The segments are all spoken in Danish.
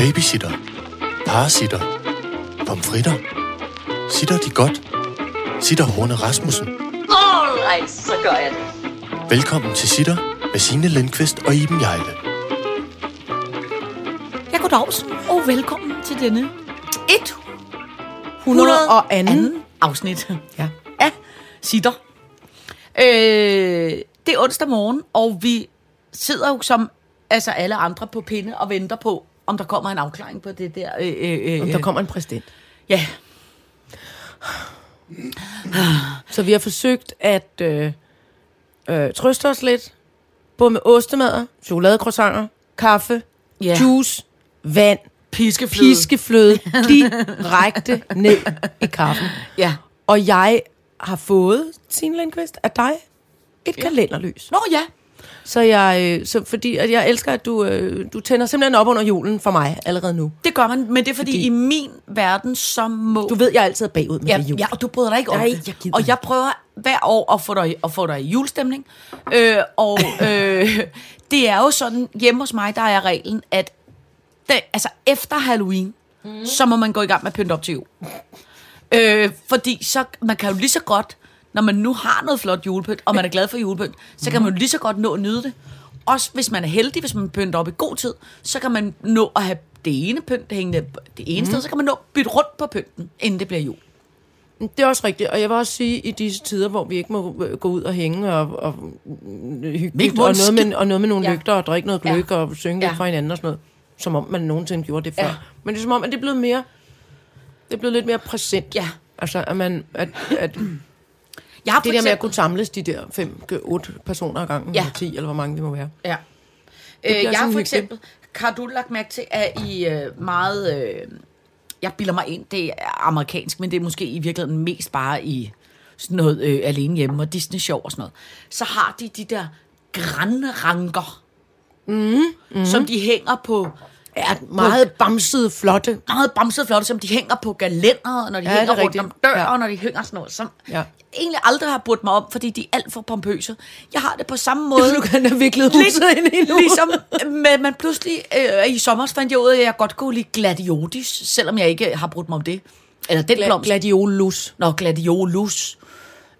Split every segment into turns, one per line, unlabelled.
Babysitter. Parasitter. Pomfritter. Sitter de godt? Sitter Horne Rasmussen.
Alright, så gør jeg det.
Velkommen til Sitter med Signe Lindqvist og Iben Jejle.
Ja, goddags, og velkommen til denne
102.
afsnit
Ja.
af Sitter. Øh, det er onsdag morgen, og vi sidder jo som altså alle andre på pinde og venter på, om der kommer en afklaring på det der. Øh, øh, øh,
Om der kommer en præsident.
Ja,
Så vi har forsøgt at øh, øh, trøste os lidt. Både med ostemader, chokoladecroissanter, kaffe,
Ja.
juice, vand,
piskefløde.
piskefløde direkte ned i kaffen.
Ja.
Og jeg har fået, Signe Lindqvist, af dig et ja. kalenderlys.
Nå ja,
Så jeg, øh, så fordi at jeg elsker, at du, øh, du tænder simpelthen op under julen for mig allerede nu.
det gør man, men det er fordi,
Fordi-
i min verden, så må...
Du ved, jeg er altid bagud med
Ja,
det jul.
ja, og du bryder dig ikke om det.
jeg
og jeg prøver hver år at få dig, at få dig i julestemning. Øh, og øh, det er jo sådan, hjemme hos mig, der er reglen, at det, altså efter Halloween, mm. så må man gå i gang med at pynte op til jul. Øh, fordi så, man kan jo lige så godt, når man nu har noget flot julepynt, og man er glad for julepynt, så kan man jo lige så godt nå at nyde det. Også hvis man er heldig, hvis man pynter op i god tid, så kan man nå at have det ene pynt hængende det ene sted, så kan man nå at bytte rundt på pynten, inden det bliver jul.
Det er også rigtigt, og jeg vil også sige, i disse tider, hvor vi ikke må øh, gå ud og hænge og, og øh, hygge, og noget, med, og noget med nogle
Ja.
ja. lygter, og drikke noget
Ja.
gløk, og synge
Ja.
for hinanden og sådan noget. Som om man nogensinde gjorde det før.
Ja.
Ja. Men det er som om, at det er blevet mere, det er blevet lidt mere præsent.
Ja.
Altså, at man, at, at
Jeg har
det der med at kunne samles de der fem, otte personer ad gangen,
Ja.
ja. 10 eller hvor mange vi må være.
Ja. Øh, jeg har for eksempel, har du lagt mærke til, at I øh, meget, øh, jeg bilder mig ind, det er amerikansk, men det er måske i virkeligheden mest bare i sådan noget øh, alene hjemme og Disney Show og sådan noget. Så har de de der grænranker, mm, mm. som de hænger på,
Ja, meget bamsede, flotte.
meget bamsede flotte, som de hænger på galænder, når de
Ja,
hænger
er
rundt
rigtigt.
om døren, ja. Når de hænger sådan noget, som
Ja.
jeg egentlig aldrig har brugt mig om, fordi de er alt for pompøse. Jeg har det på samme måde.
Du kan have viklet huset ind i nu.
Ligesom, med, man pludselig øh, i sommer fandt jeg ud af, at jeg godt kunne lide gladiolis, selvom jeg ikke har brugt mig om det. Eller den
Gla-
blomst.
gladiolus.
Nå, gladiolus.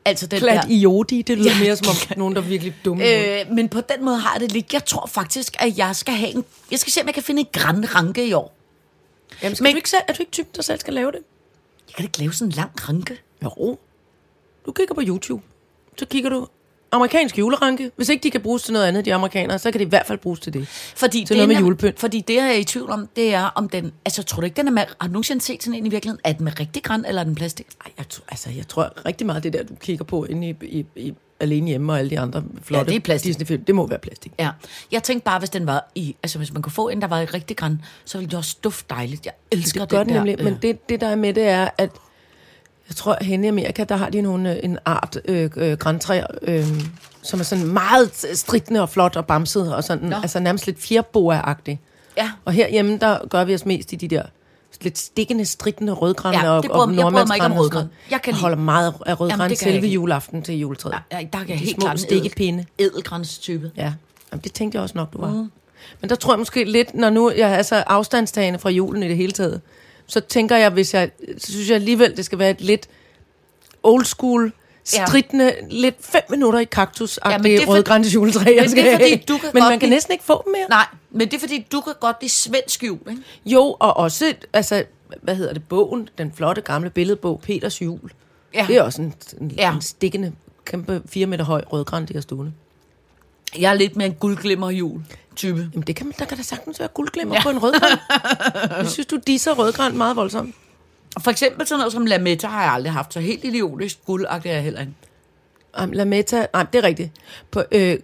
Altså den der.
Gladiodi, det lyder
Ja.
mere som om nogen, der er virkelig dumme. Øh,
men på den måde har jeg det lidt. Jeg tror faktisk, at jeg skal have en... Jeg skal se, om jeg kan finde en græn ranke i år.
Jamen, skal
men-
men, du ikke selv, er du ikke typen, der selv skal lave det?
Jeg kan ikke lave sådan en lang ranke.
Jo. Du kigger på YouTube. Så kigger du amerikansk juleranke. Hvis ikke de kan bruges til noget andet, de amerikanere, så kan de i hvert fald bruges til det.
Fordi
Til noget med julepynt.
Fordi det, jeg er i tvivl om, det er, om den... Altså, tror du ikke, den er med... Har du nogensinde set sådan en i virkeligheden? Er den med rigtig græn, eller er den plastik?
Ej, jeg, tror, altså, jeg tror rigtig meget, det der, du kigger på inde i, i, i Alene Hjemme og alle de andre flotte
Ja, det er plastik.
Disney-film, det må være plastik.
Ja. Jeg tænkte bare, hvis den var i... Altså, hvis man kunne få en, der var i rigtig græn, så ville det også dufte dejligt. Jeg elsker
Det gør
den
den
der,
nemlig, men det, det der er med det er, at jeg tror, at henne i Amerika, der har de nogle, øh, en art øh, øh, græntræer, øh, som er sådan meget stridende og flot og bamset, og sådan,
Nå.
altså nærmest lidt fjerboa-agtig.
Ja.
Og herhjemme, der gør vi os mest i de der lidt stikkende, stridende rødgran
Ja,
og,
bryder-
og
jeg rødgran.
noget.
Jeg kan
Jeg holder meget af
jeg
selve juleaften til juletræet.
Ja, der kan jeg
De
helt
små
klart
stikkepinde.
Edelgrænstype.
Ja, Jamen, det tænkte jeg også nok, du var. Mm. Men der tror jeg måske lidt, når nu jeg er så afstandstagende fra julen i det hele taget, så tænker jeg, hvis jeg, så synes jeg alligevel, det skal være et lidt old school, stridende, ja. lidt fem minutter i kaktus
Ja, men det er for-
rødgrænte juletræ,
Men det er fordi, du kan
Men man kan
lide-
næsten ikke få dem mere.
Nej, men det er fordi, du kan godt lide svensk jul, ikke?
Jo, og også, altså, hvad hedder det, bogen, den flotte gamle billedbog, Peters jul.
Ja.
Det er også en, en,
Ja.
en stikkende, kæmpe, fire meter høj rødgran, de har stående.
Jeg er lidt mere en guldglimmer jul type.
Jamen, det kan man, der kan da sagtens være guldglimmer
Ja.
på en rødgran. Jeg synes, du disser rødgran meget voldsomt.
For eksempel sådan noget som lametta har jeg aldrig haft, så helt idiotisk guldagtigt er jeg heller ikke.
Um, Lametta, nej, det er rigtigt. På, øh, øh,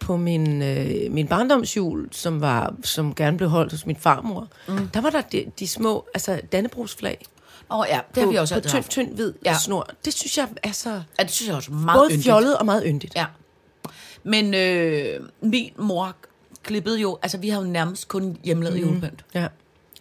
på min, øh, min barndomsjul, som, var, som gerne blev holdt hos min farmor, mm. der var der de, de små, altså Dannebrogsflag.
Åh oh, ja, det har
på,
vi også
på tynd,
haft.
tynd hvid
Ja.
snor. Det synes jeg er så
Ja, det synes jeg også meget
både
yndigt.
fjollet og meget yndigt.
Ja. Men øh, min mor klippede jo, altså vi har jo nærmest kun hjemmelavet mm. julepynt.
Ja.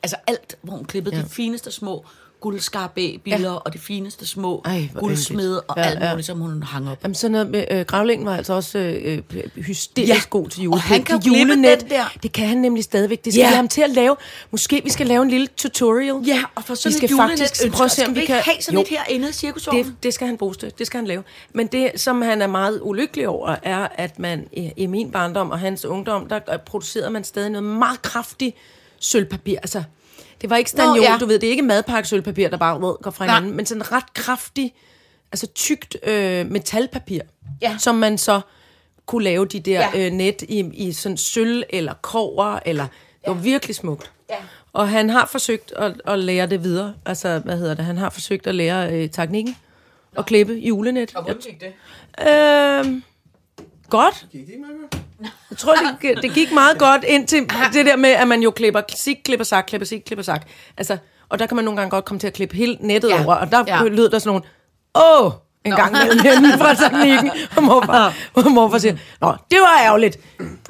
Altså alt, hvor hun klippede ja. De fineste små guldskarabæ-billeder, ja. og de fineste små
Ej, hvor
guldsmede, og.
Ja,
alt
ja.
muligt, som hun hang op.
Jamen sådan noget med, øh, Gravlingen var altså også øh, øh, hysterisk
Ja,
ja. god til jule.
og han kan
Det julenet,
den der.
Det kan han nemlig stadigvæk. Det skal
Ja.
ham til at lave. Måske vi skal lave en lille tutorial.
Ja, og for sådan
vi skal
et julenet
faktisk
ønsker,
prøve at se, om vi kan...
have sådan
Jo,
et herinde i cirkusvognen?
det, det skal han bruge til. Det skal han lave. Men det, som han er meget ulykkelig over, er, at man i, min barndom og hans ungdom, der producerede man stadig noget meget kraftigt sølvpapir. Altså, det var ikke stanjol,
Nå, ja.
ja. du ved, det er ikke madpakke sølvpapir, der bare ved, går fra
Nej.
hinanden, men sådan ret kraftig, altså tykt øh, metalpapir,
Ja.
som man så kunne lave de der
Ja.
ja. øh, net i, i sådan sølv eller kover, eller det var virkelig smukt.
Ja.
Og han har forsøgt at, at lære det videre. Altså, hvad hedder det? Han har forsøgt at lære øh, teknikken og klippe julenet.
Og hvordan gik det?
Øhm, godt. Jeg tror, det, gik- det gik meget godt indtil det der med, at man jo klipper sig, klipper sak, klipper sig, klipper sak. Altså, og der kan man nogle gange godt komme til at klippe hele nettet
Ja.
over, og der
Ja.
lød der sådan nogle, åh, en gang hende fra teknikken, og morfar, og morfar siger, nå, det var ærgerligt.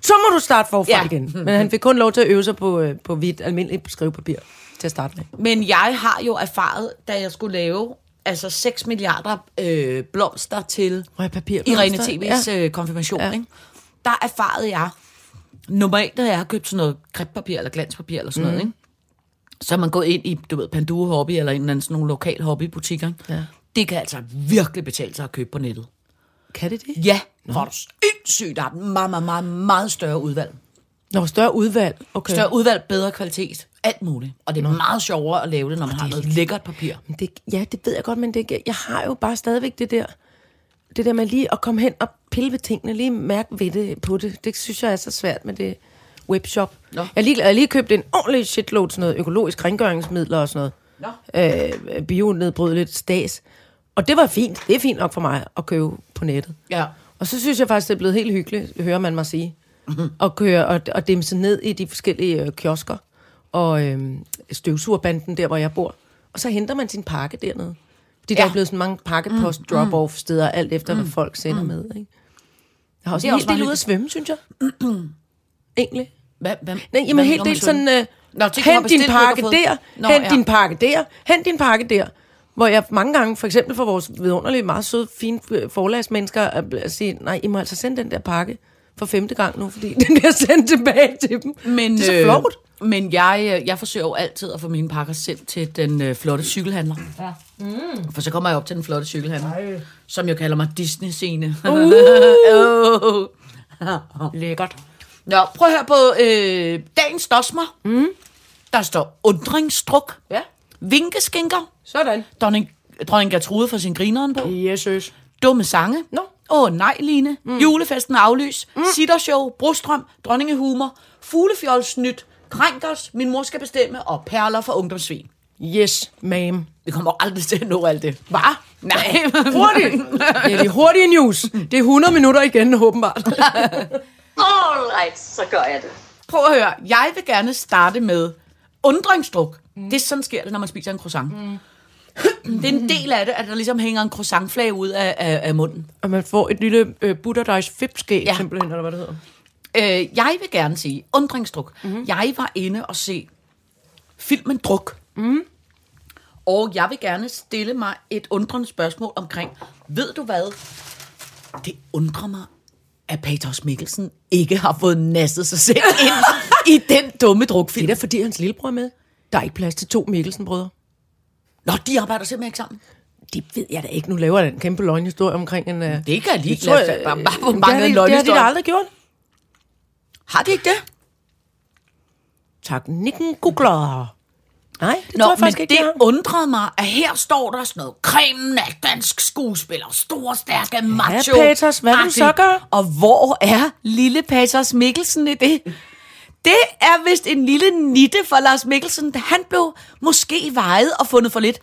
Så må du starte forfra
Ja.
igen. Men han fik kun lov til at øve sig på, øh, på hvidt, almindeligt skrivepapir til at starte med.
Men jeg har jo erfaret, da jeg skulle lave altså 6 milliarder øh, blomster til. Irene TV's
Ja.
øh, konfirmation. Ja. ikke? Der erfarede jeg, normalt når jeg har købt sådan noget kreppapir eller glanspapir eller sådan mm. noget, ikke? så er man gået ind i, du ved, Panduro Hobby eller en eller anden sådan nogle lokal hobbybutikker. ikke?
Ja.
Det kan altså virkelig betale sig at købe på nettet.
Kan det det?
Ja, for du sindssygt, der er et meget, meget, meget, meget større udvalg.
Nå, større udvalg. Okay.
Større udvalg, bedre kvalitet, alt muligt. Og det er meget sjovere at lave det, når man har noget lækkert papir.
Det, ja, det ved jeg godt, men det, jeg har jo bare stadigvæk det der, det der med lige at komme hen og pille ved tingene, lige mærke ved det på det. Det synes jeg er så svært med det webshop.
Nå.
Jeg har lige, jeg lige købt en ordentlig shitload, sådan noget økologisk rengøringsmidler og sådan noget. Øh, bionedbrydeligt stas. Og det var fint. Det er fint nok for mig at købe på nettet.
Ja.
Og så synes jeg faktisk, det er blevet helt hyggeligt, hører man mig sige. At køre og, og dimse ned i de forskellige øh, kiosker og øh, støvsugerbanden der, hvor jeg bor. Og så henter man sin pakke dernede. Fordi ja. der er blevet sådan mange pakkepost drop-off steder, alt efter hvad folk sender med. Ikke? Jeg har også
Det er
en
også
hel del ude at svømme, synes jeg. Egentlig.
Hvad, hvad,
Nej, jamen
hvad
helt del sådan, uh,
Nå,
hent din pakke der,
Nå,
hent
ja.
din pakke der, hent din pakke der. Hvor jeg mange gange, for eksempel for vores vidunderlige, meget søde, fine øh, forlagsmennesker, sige, nej, I må altså sende den der pakke for femte gang nu, fordi den bliver sendt tilbage til dem.
Men,
det er så flot.
Øh, men jeg, øh, jeg forsøger jo altid at få mine pakker sendt til den øh, flotte cykelhandler. Ja. Mm. For så kommer jeg op til den flotte cykelhandler, Ej. som jo kalder mig Disney-scene. Uh. oh.
Lækkert.
Nå, prøv at høre på øh, dagens dosmer. Mm. Der står undringsstruk,
Ja,
vinkeskinker,
sådan.
dronning, dronning Gertrude for sin grineren på,
Jesus.
dumme sange.
Nå.
Åh oh, nej, Line. Mm. Julefesten aflys. Mm. Sittershow, Brostrøm, Dronningehumor, Fuglefjols nyt, Krænkers, Min mor skal bestemme og Perler for ungdomssvin.
Yes, ma'am.
Vi kommer aldrig til at nå alt det. Hvad? Nej.
Hurtigt. Det er de hurtige news. Det er 100 minutter igen, åbenbart.
All right, så gør jeg det.
Prøv at høre. Jeg vil gerne starte med undringsdruk. Mm. Det er sådan sker det, når man spiser en croissant. Mm. det er en del af det, at der ligesom hænger en croissantflage ud af, af, af munden.
Og man får et lille øh, butterdejs fipskæg,
Ja.
ja. simpelthen, eller hvad det hedder.
Øh, jeg vil gerne sige, undringsdruk. Mm-hmm. Jeg var inde og se filmen Druk. Mm. Og jeg vil gerne stille mig et undrende spørgsmål omkring, ved du hvad? Det undrer mig, at Patos Mikkelsen ikke har fået nasset sig selv ind i den dumme
Det
drukfilm.
er da fordi, hans lillebror er med. Der er ikke plads til to Mikkelsen-brødre.
Nå, de arbejder simpelthen ikke sammen.
Det ved jeg da ikke. Nu laver jeg en kæmpe løgnhistorie omkring en... Uh,
Det kan jeg lige
jeg-
bare, bare, bare,
det,
bare
har de, det har de da aldrig gjort.
Har de ikke det?
Tak, Nikken googler. Nej, det
Nå,
tror jeg faktisk
men
ikke, de
det
har.
undrede mig, at her står der sådan noget, cremen af dansk skuespiller, store, stærke, macho.
Paters, hvad vil du så gøre?
Og hvor er lille Paters Mikkelsen i det? Det er vist en lille nitte for Lars Mikkelsen, han blev måske vejet og fundet for lidt.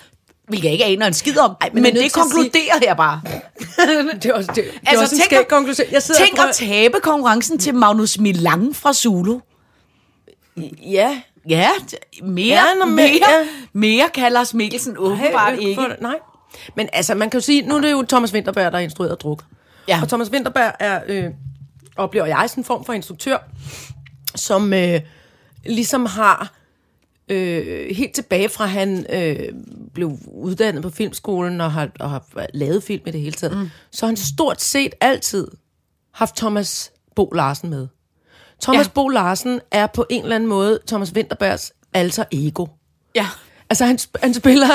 Hvilket jeg ikke aner en skid om, Ej, men,
men jeg
det konkluderer jeg bare.
Det er også, det, det
Altså,
også
tænk at-.
Jeg
Tænk
og
at tabe konkurrencen til Magnus Milang fra Zulu.
Ja.
Ja, mere,
Ja,
mere,
ja.
ja. mere kan Lars Mikkelsen åbenbart
øh,
ikke.
for- Nej. Men altså, man kan jo sige, nu er det jo Thomas Winterberg, der er instrueret druk.
Ja.
Og Thomas Winterberg er, øh, oplever jeg, sådan en form for instruktør, som øh, ligesom har Øh, helt tilbage fra han øh, blev uddannet på filmskolen og har, og har lavet film i det hele taget, mm. så har han stort set altid haft Thomas Bo Larsen med. Thomas
Ja.
Bo Larsen er på en eller anden måde Thomas Winterbergs alter ego.
Ja.
Altså han, han spiller,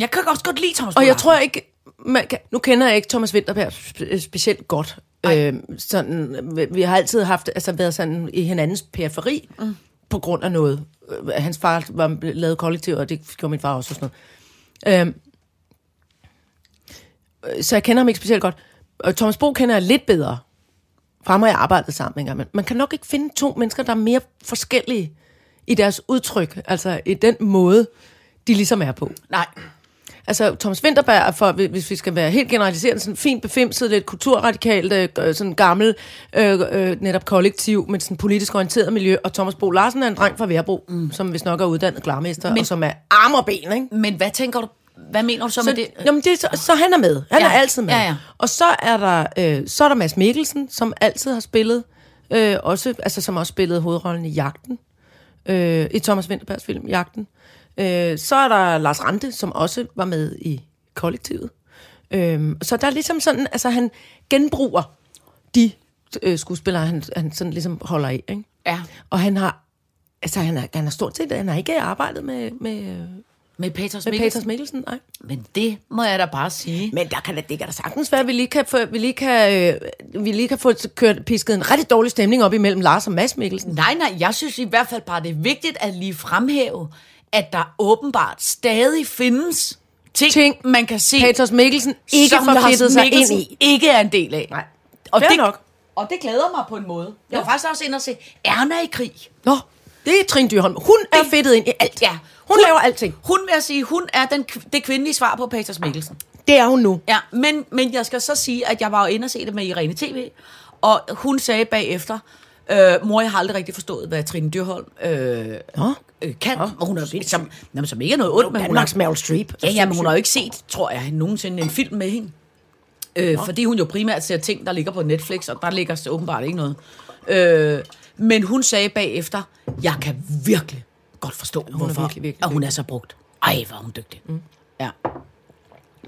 Jeg kan også godt lide Thomas
og jeg
Bolland.
tror ikke, man kan, nu kender jeg ikke Thomas Winterberg spe- specielt godt. Øh, sådan, vi, har altid haft, altså været sådan i hinandens periferi, mm. på grund af noget. Øh, Hans far var lavet kollektiv, og det gjorde min far også og sådan noget. Øh, så jeg kender ham ikke specielt godt. Og Thomas Bo kender jeg lidt bedre. Ham har jeg arbejdet sammen engang. Men man kan nok ikke finde to mennesker, der er mere forskellige i deres udtryk. Altså i den måde, de ligesom er på.
Nej.
Altså, Thomas Winterberg er for, hvis vi skal være helt generaliserende, sådan fint befimset, lidt kulturradikalt, øh, sådan gammel, øh, øh, netop kollektiv, men sådan politisk orienteret miljø. Og Thomas Bo Larsen er en dreng fra Værbro, mm. som vist nok er uddannet klarmester, men, og som er arm og ben, ikke?
Men hvad tænker du, hvad mener du så,
Så,
med det?
Jamen det, så, så han er med. Han
Ja.
er altid med.
Ja, ja.
Og så er der øh, så er der Mads Mikkelsen, som altid har spillet, øh, også, altså som også spillede hovedrollen i Jagten, øh, i Thomas Winterbergs film Jagten. Øh, så er der Lars Rante, som også var med i kollektivet. Øh, så der er ligesom sådan, altså han genbruger de øh, skuespillere, han, han sådan ligesom holder i, ikke?
Ja.
Og han har, altså han har, han har stort set, han har ikke arbejdet med, med,
Med Peters
med
Mikkelsen?
Peters Mikkelsen, nej.
Men det må jeg da bare sige.
Men der kan da, det kan da sagtens være, at vi lige kan få, vi lige kan, øh, vi lige kan få kørt, pisket en rigtig dårlig stemning op imellem Lars og Mads Mikkelsen.
Nej, nej, jeg synes i hvert fald bare, det er vigtigt at lige fremhæve, at der åbenbart stadig findes ting,
Ting,
man kan se,
Peters Mikkelsen ikke fedtet sig ind i.
ikke er en del af.
Nej.
Og
Fair
det,
nok.
og det glæder mig på en måde. Jeg var faktisk også inde og se Erna i krig.
Nå, det er Trine Dyrholm. Hun er
Det-
fedtet ind i alt.
Ja.
Hun, laver alting.
Hun vil jeg sige, hun er den, det kvindelige svar på Peters Mikkelsen.
Det er hun nu.
Ja, men, men jeg skal så sige, at jeg var jo inde og se det med Irene TV, og hun sagde bagefter, øh, mor, jeg har aldrig rigtig forstået, hvad Trine Dyrholm øh,
Nå.
øh, kan. Og hun er, som, jamen, som ikke er noget ondt, men hun har,
Meryl Streep.
ja, ja, men hun har jo ikke set, tror jeg, nogensinde en film med hende. Øh, fordi hun jo primært ser ting, der ligger på Netflix, og der ligger så åbenbart ikke noget. Øh, men hun sagde bagefter, jeg kan virkelig godt forstå, hun hvorfor,
virkelig, virkelig
og hun er så brugt. Ej, hvor er hun dygtig. Mm. Ja,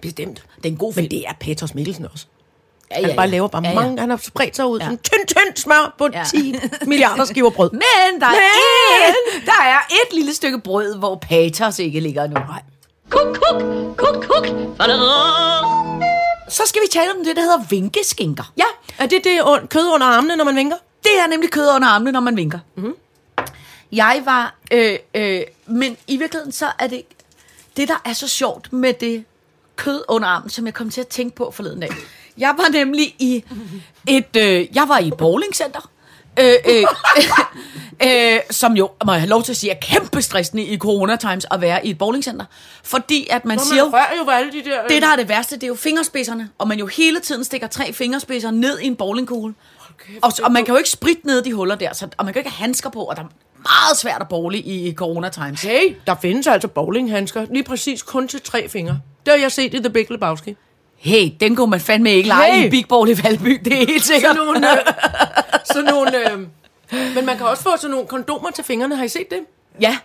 Bestemt.
det er en god film.
Men det er Peters Mikkelsen også.
ja,
Han bare laver bare
Ja, ja.
mange, han har spredt sig ud
Ja.
ja. som tynd, tynd smør på
Ja.
ja. 10 milliarder skiver brød.
Men der er,
Men-
et, der er et lille stykke brød, hvor paters ikke ligger nu. Nej.
Kuk, kuk, kuk, kuk.
Så skal vi tale om det, der hedder vinkeskinker.
Ja, er det det kød under armene, når man vinker?
Det er nemlig kød under armene, når man vinker. Mm-hmm. Jeg var... Øh, øh, men i virkeligheden, så er det... Det, der er så sjovt med det kød under armen, som jeg kom til at tænke på forleden dag. Jeg var nemlig i et... Øh, jeg var i bowlingcenter. Øh, øh, øh, som jo, må jeg have lov til at sige, er kæmpe stressende i corona times at være i et bowlingcenter. Fordi at man siger... jo-
rører jo alle de der...
det, der er det værste, det er jo fingerspidserne. Og man jo hele tiden stikker tre fingerspidser ned i en bowlingkugle. Og, og man kan jo ikke spritte ned de huller der, så, og man kan jo ikke have handsker på, og der er meget svært at bowle i, corona times.
Hey, der findes altså bowlinghandsker, lige præcis kun til tre fingre. Det har jeg set i The Big Lebowski.
Hey, den kunne man fandme ikke lege
Hey!
i Big Ball i Valby, det er helt sikkert.
Sådan nogle... Øh, sådan nogle øh, men man kan også få sådan nogle kondomer til fingrene. Har I set det?
Ja,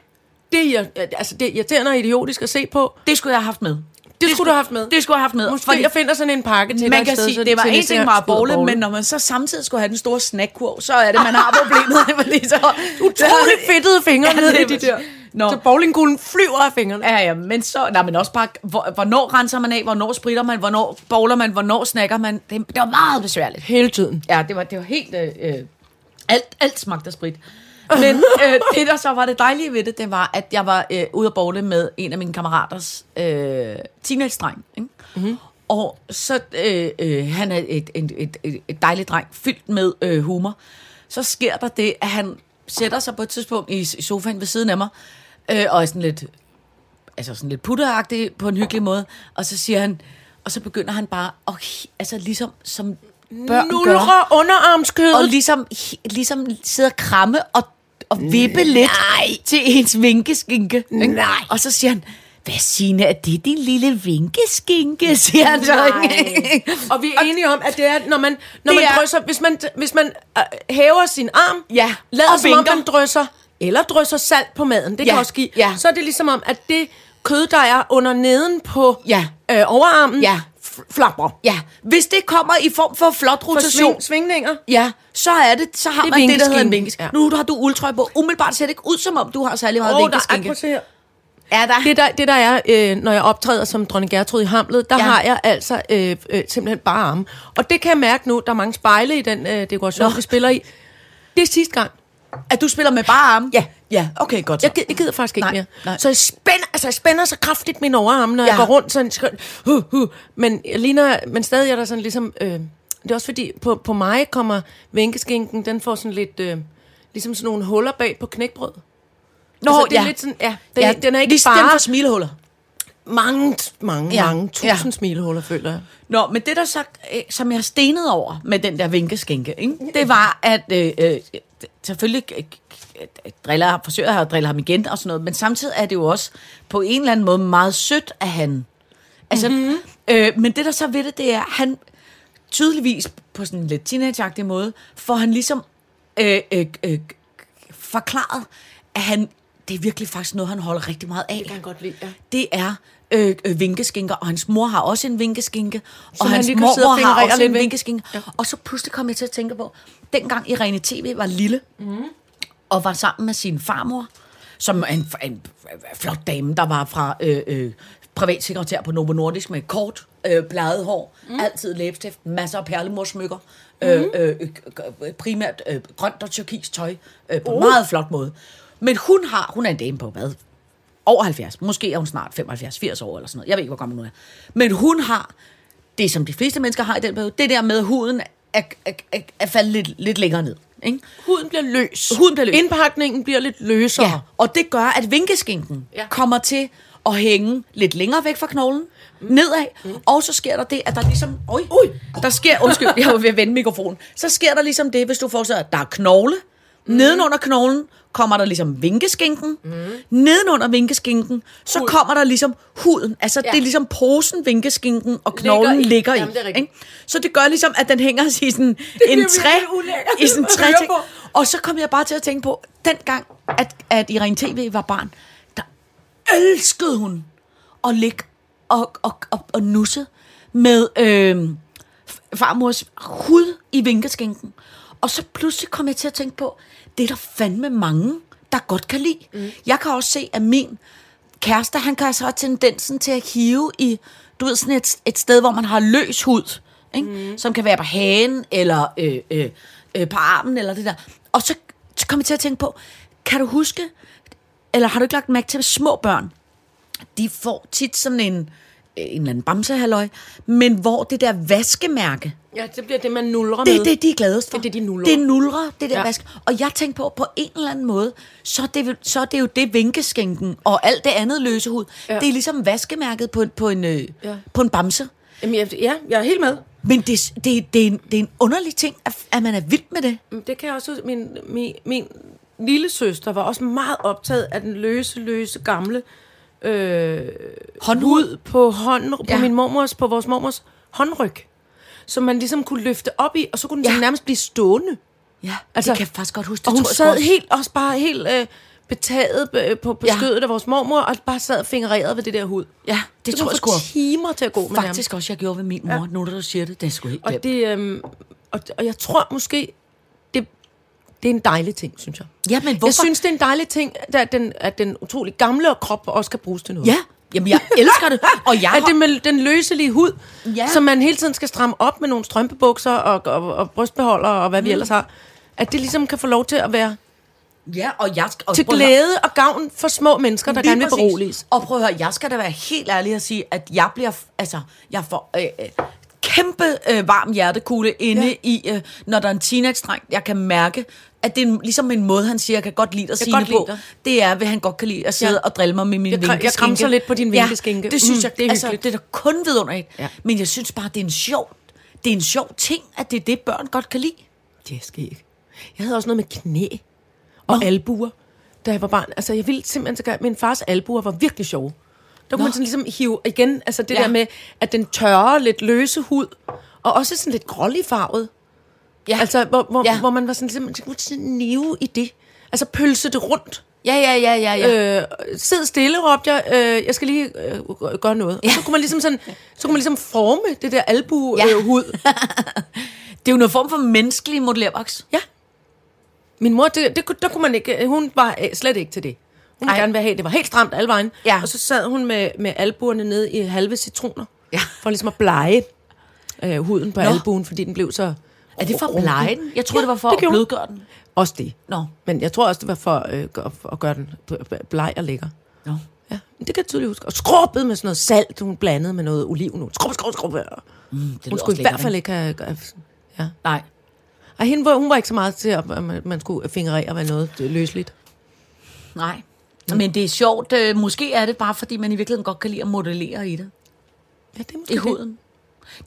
Det er, altså, det er irriterende og idiotisk at se på.
det skulle jeg have haft med.
Det, skulle du have haft med.
Det skulle jeg have haft med.
Måske jeg finder sådan en pakke til dig
man
et
kan
sted,
sige, det var en ting var bowle. men når man så samtidig skulle have den store snackkurv, så er det, man har problemet. Fordi så,
Utroligt fedtede fingre
Ja,
ned i de der.
Nå.
Så bowlingkuglen flyver af fingrene.
Ja, ja, men så... Nej, men også bare, hvor, hvornår renser man af, hvornår spritter man, hvornår bowler man, hvornår snakker man. Det, det var meget besværligt.
Hele tiden.
Ja, det var, det var helt... Øh, øh, alt, alt smagte af sprit. Men øh, det, der så var det dejlige ved det, det var, at jeg var øh, ude at bowle med en af mine kammeraters øh, teenage-dreng. Ikke? Mm-hmm. Og så, øh, øh, han er et, et, et, et, et dejligt dreng, fyldt med øh, humor. Så sker der det, at han sætter sig på et tidspunkt i, i sofaen ved siden af mig, øh, og er sådan lidt, altså sådan lidt putteragtig på en hyggelig måde. Og så siger han, og så begynder han bare, hi- altså ligesom som gør
Nulre underarmskød.
og ligesom, ligesom sidde og kramme og, og vippe lidt til ens vinkeskinke. ikke?
Nej.
Og så siger han, hvad Signe, er det din lille vinkeskinke, siger han så.
Og vi er enige om, at det er, når man, når
Det
man
er-
drysser, hvis man, hvis man øh, hæver sin arm,
Ja,
lader
og
som om
vinker.
man drysser eller drysser salt på maden, det
Ja,
kan også give,
ja.
så er det ligesom om, at det kød, der er under neden på
Ja.
øh, overarmen,
Ja.
Flapper.
Ja, hvis det kommer i form for flot
For
rotation,
sving, svingninger.
ja, så er det, så har
Det
man det, der hedder en
vinkeskinke. Ja.
Nu har du uldtrøj på. Umiddelbart ser det ikke ud, som om du har særlig meget
Åh, der er
vinkeskinke.
akkurat her.
Er der?
Det der, det der er, øh, når jeg optræder som dronning Gertrud i Hamlet, der
ja.
har jeg altså øh, øh, simpelthen bare arme. Og det kan jeg mærke nu, der er mange spejle i den øh, dekoration,
Nå.
vi spiller i. Det er sidste gang.
At du spiller med bare arme?
Ja.
Ja, okay, godt så.
Jeg, gider- jeg gider faktisk ikke
Nej,
mere.
nej.
Så jeg spænder, altså jeg spænder så kraftigt mine overarme, når ja. Jeg går rundt sådan. Huh, huh. Men, jeg ligner, men stadig er der sådan ligesom... Øh, det er også fordi, på, på mig kommer vænkeskinken, den får sådan lidt... Øh, ligesom sådan nogle huller bag på knækbrød.
Nå,
altså, det er
ja.
lidt sådan, ja, den,
ja,
den er ikke
ligesom den
bare
for smilehuller.
mange, mange,
Ja,
mange tusind
ja.
ja. smilehuller, føler jeg.
Nå, men det der så, øh, som jeg stenede over med den der vinkeskænke, ikke? det var, at øh, øh, selvfølgelig driller, forsøger jeg at drille ham igen og sådan noget, men samtidig er det jo også på en eller anden måde meget sødt af han. Altså, mm-hmm. øh, men det der så ved det, det er, han tydeligvis på sådan en lidt teenageagtig måde, får han ligesom øh, øh, øh, forklaret, at han, det er virkelig faktisk noget, han holder rigtig meget af. Det
kan han godt lide, ja.
Det er øh, øh, vinkeskinker, og hans mor har også en vinkeskinke, og
han
hans
og
mormor har også en vinkeskinke. Ja. Og så pludselig kom jeg til at tænke på, dengang Irene TV var lille, mm. og var sammen med sin farmor, som er en, en flot dame, der var fra øh, øh, privatsekretær på Novo Nordisk med kort, øh, bladet hår, mm. altid læbestift, masser af perlemorsmykker, mm. øh, øh, øh, primært øh, grønt og turkis tøj, øh, på en meget flot måde. Men hun har, hun er en dame på hvad? Over 70. Måske er hun snart 75-80 år eller sådan noget. Jeg ved ikke, hvor gammel hun er. Men hun har det, som de fleste mennesker har i den periode, det der med, at huden er, er, er, er faldet lidt, lidt længere ned. Ikke?
Huden bliver løs.
Huden bliver løs.
Indpakningen bliver lidt løsere.
Ja, og det gør, at vinkeskinken ja. Kommer til at hænge lidt længere væk fra knoglen, mm. nedad, mm. og så sker der det, at der ligesom... Oj, oj, der sker... Undskyld, jeg var ved at vende mikrofonen. Så sker der ligesom det, hvis du forestiller dig, at der er knogle. Mm. Nedenunder knoglen kommer der ligesom vinkeskinken. Mm. Nedenunder vinkeskinken, så
Hud.
kommer der ligesom huden. Altså, ja. Det er ligesom posen, vinkeskinken og knoglen
Ligger i.
ligger i.
Jamen, det
ikke? Så det gør ligesom, at den hænger i sådan en
virkelig
træ... I sådan træ ting. Og så kom jeg bare til at tænke på, dengang, at, at Irene TV var barn, der elskede hun at ligge og, og, og, og nusse med øh, farmors hud i vinkeskinken. Og så pludselig kom jeg til at tænke på, det er der fandme mange, der godt kan lide. Mm. Jeg kan også se, at min kæreste, han kan altså have tendensen til at hive i, du ved, sådan et, et sted, hvor man har løs hud, ikke? Mm. som kan være på hagen, eller øh, øh, øh, på armen, eller det der. Og så, så kom jeg til at tænke på, kan du huske, eller har du ikke lagt mærke til, at små børn, de får tit sådan en, en eller anden bamsehalløj, men hvor det der vaskemærke,
Ja, det bliver det, man nulrer
det er
med.
det, de er gladest for.
Det er det, de nulrer.
Det er nulrer, det der ja. Vask. Og jeg tænkte på, på en eller anden måde, så er det, så er det jo det vinkeskænken og alt det andet løse hud. Ja. Det er ligesom vaskemærket på, på, en, øh, ja. På en bamse.
Jamen, jeg, ja, jeg er helt med.
Men det, det, det, er en, det er en underlig ting, at, at man er vild med det.
Det kan jeg også. Min, min, min lille søster var også meget optaget af den løse, løse, gamle øh,
Håndhud.
hud på hånden, på
Ja.
min mormors, på vores mormors håndryg. Som man ligesom kunne løfte op i, og så kunne den
Ja.
nærmest blive stående.
Ja, altså, det kan jeg faktisk godt huske. Det
Og hun sad
også.
helt, også bare helt øh, betaget øh, på, på
Ja.
skødet af vores mormor, og bare sad og ved det der hud.
Ja, det
så
tror jeg sgu
timer til at gå med
Faktisk også, jeg gjorde ved min mor. Ja. Nu når du siger det, det er sgu helt
Og, det, øhm, og, og jeg tror måske, det er en dejlig ting, synes jeg.
Ja, men hvorfor?
Jeg synes, det er en dejlig ting, at den, at den utrolig gamle krop også kan bruges til noget.
Ja, jamen jeg elsker det. Og jeg
At
har,
det med den løselige hud,
Ja.
som man hele tiden skal stramme op med nogle strømpebukser og, og, og brystbeholder og hvad vi ellers har, at det ligesom kan få lov til at være
ja, og jeg skal, og
til
at
glæde og gavn for små mennesker, der
Lige
gerne vil beroliges.
Og prøv at høre, jeg skal da være helt ærlig at sige, at jeg bliver, altså, jeg får øh, øh, kæmpe øh, varm hjertekugle inde ja. I, øh, når der er en teenage-dreng, jeg kan mærke, at det er en- ligesom en måde, han siger, jeg kan godt lide at sige det på.
lide.
Det er, hvad han godt kan lide at sidde ja. Og drille mig med min
Jeg kra- jeg
vinkeskinke.
kramser lidt på din vinkeskinke.
Ja, det synes
Mm,
jeg,
det er
altså,
hyggeligt.
det er da kun vidunderligt. Ja. Men jeg synes bare, det er en sjov, det er en sjov ting, at det er det, børn godt kan lide.
Det skal ikke. Jeg havde også noget med knæ og
Nå.
albuer, da jeg var barn. Altså, jeg ville simpelthen så gerne... Min fars albuer var virkelig sjove. Der kunne
Nå.
man sådan ligesom hive igen, altså det
Ja.
ja. der med, at den tørre, lidt løse hud, og også sådan lidt grålig farvet.
Ja.
Altså, hvor, hvor,
Ja.
ja. hvor man var sådan ligesom, man kunne sådan nive i det. Altså pølse det rundt.
Ja, ja, ja, ja, ja.
Øh, sid stille, råbte jeg. Øh, jeg skal lige øh, gøre noget. Og så kunne man ligesom sådan, så kunne man ligesom forme det der albu
Ja.
øh, hud.
Det er jo noget form for menneskelig modellervoks.
Ja. Min mor, det, det, kunne- der kunne man ikke, øh, hun var øh, slet ikke til det. Hun
Ej.
gerne vil have, det var helt stramt alle vejen.
Ja.
Og så sad hun med, med albuerne nede i halve citroner.
Ja.
For ligesom at blege øh, huden på
Nå.
albuen, fordi den blev så
Er det for at blege den? Jeg troede, det var for
det
at blødgøre den.
Også det.
Nå.
Men jeg tror også, det var for, øh, at gøre den bleg og lækker.
Nå.
Ja, men det kan jeg tydeligt huske. Og skrubbet med sådan noget salt, hun blandede med noget oliven. Skrub, skrub, skrub. Mm,
Det
hun skulle i hvert fald ikke have... ja.
Nej.
Ej, hende hun var ikke så meget til, at man, man skulle fingerere med noget løsligt.
Nej. Men det er sjovt. Øh, måske er det bare, fordi man i virkeligheden godt kan lide at modellere i det.
Ja, det er måske
I huden.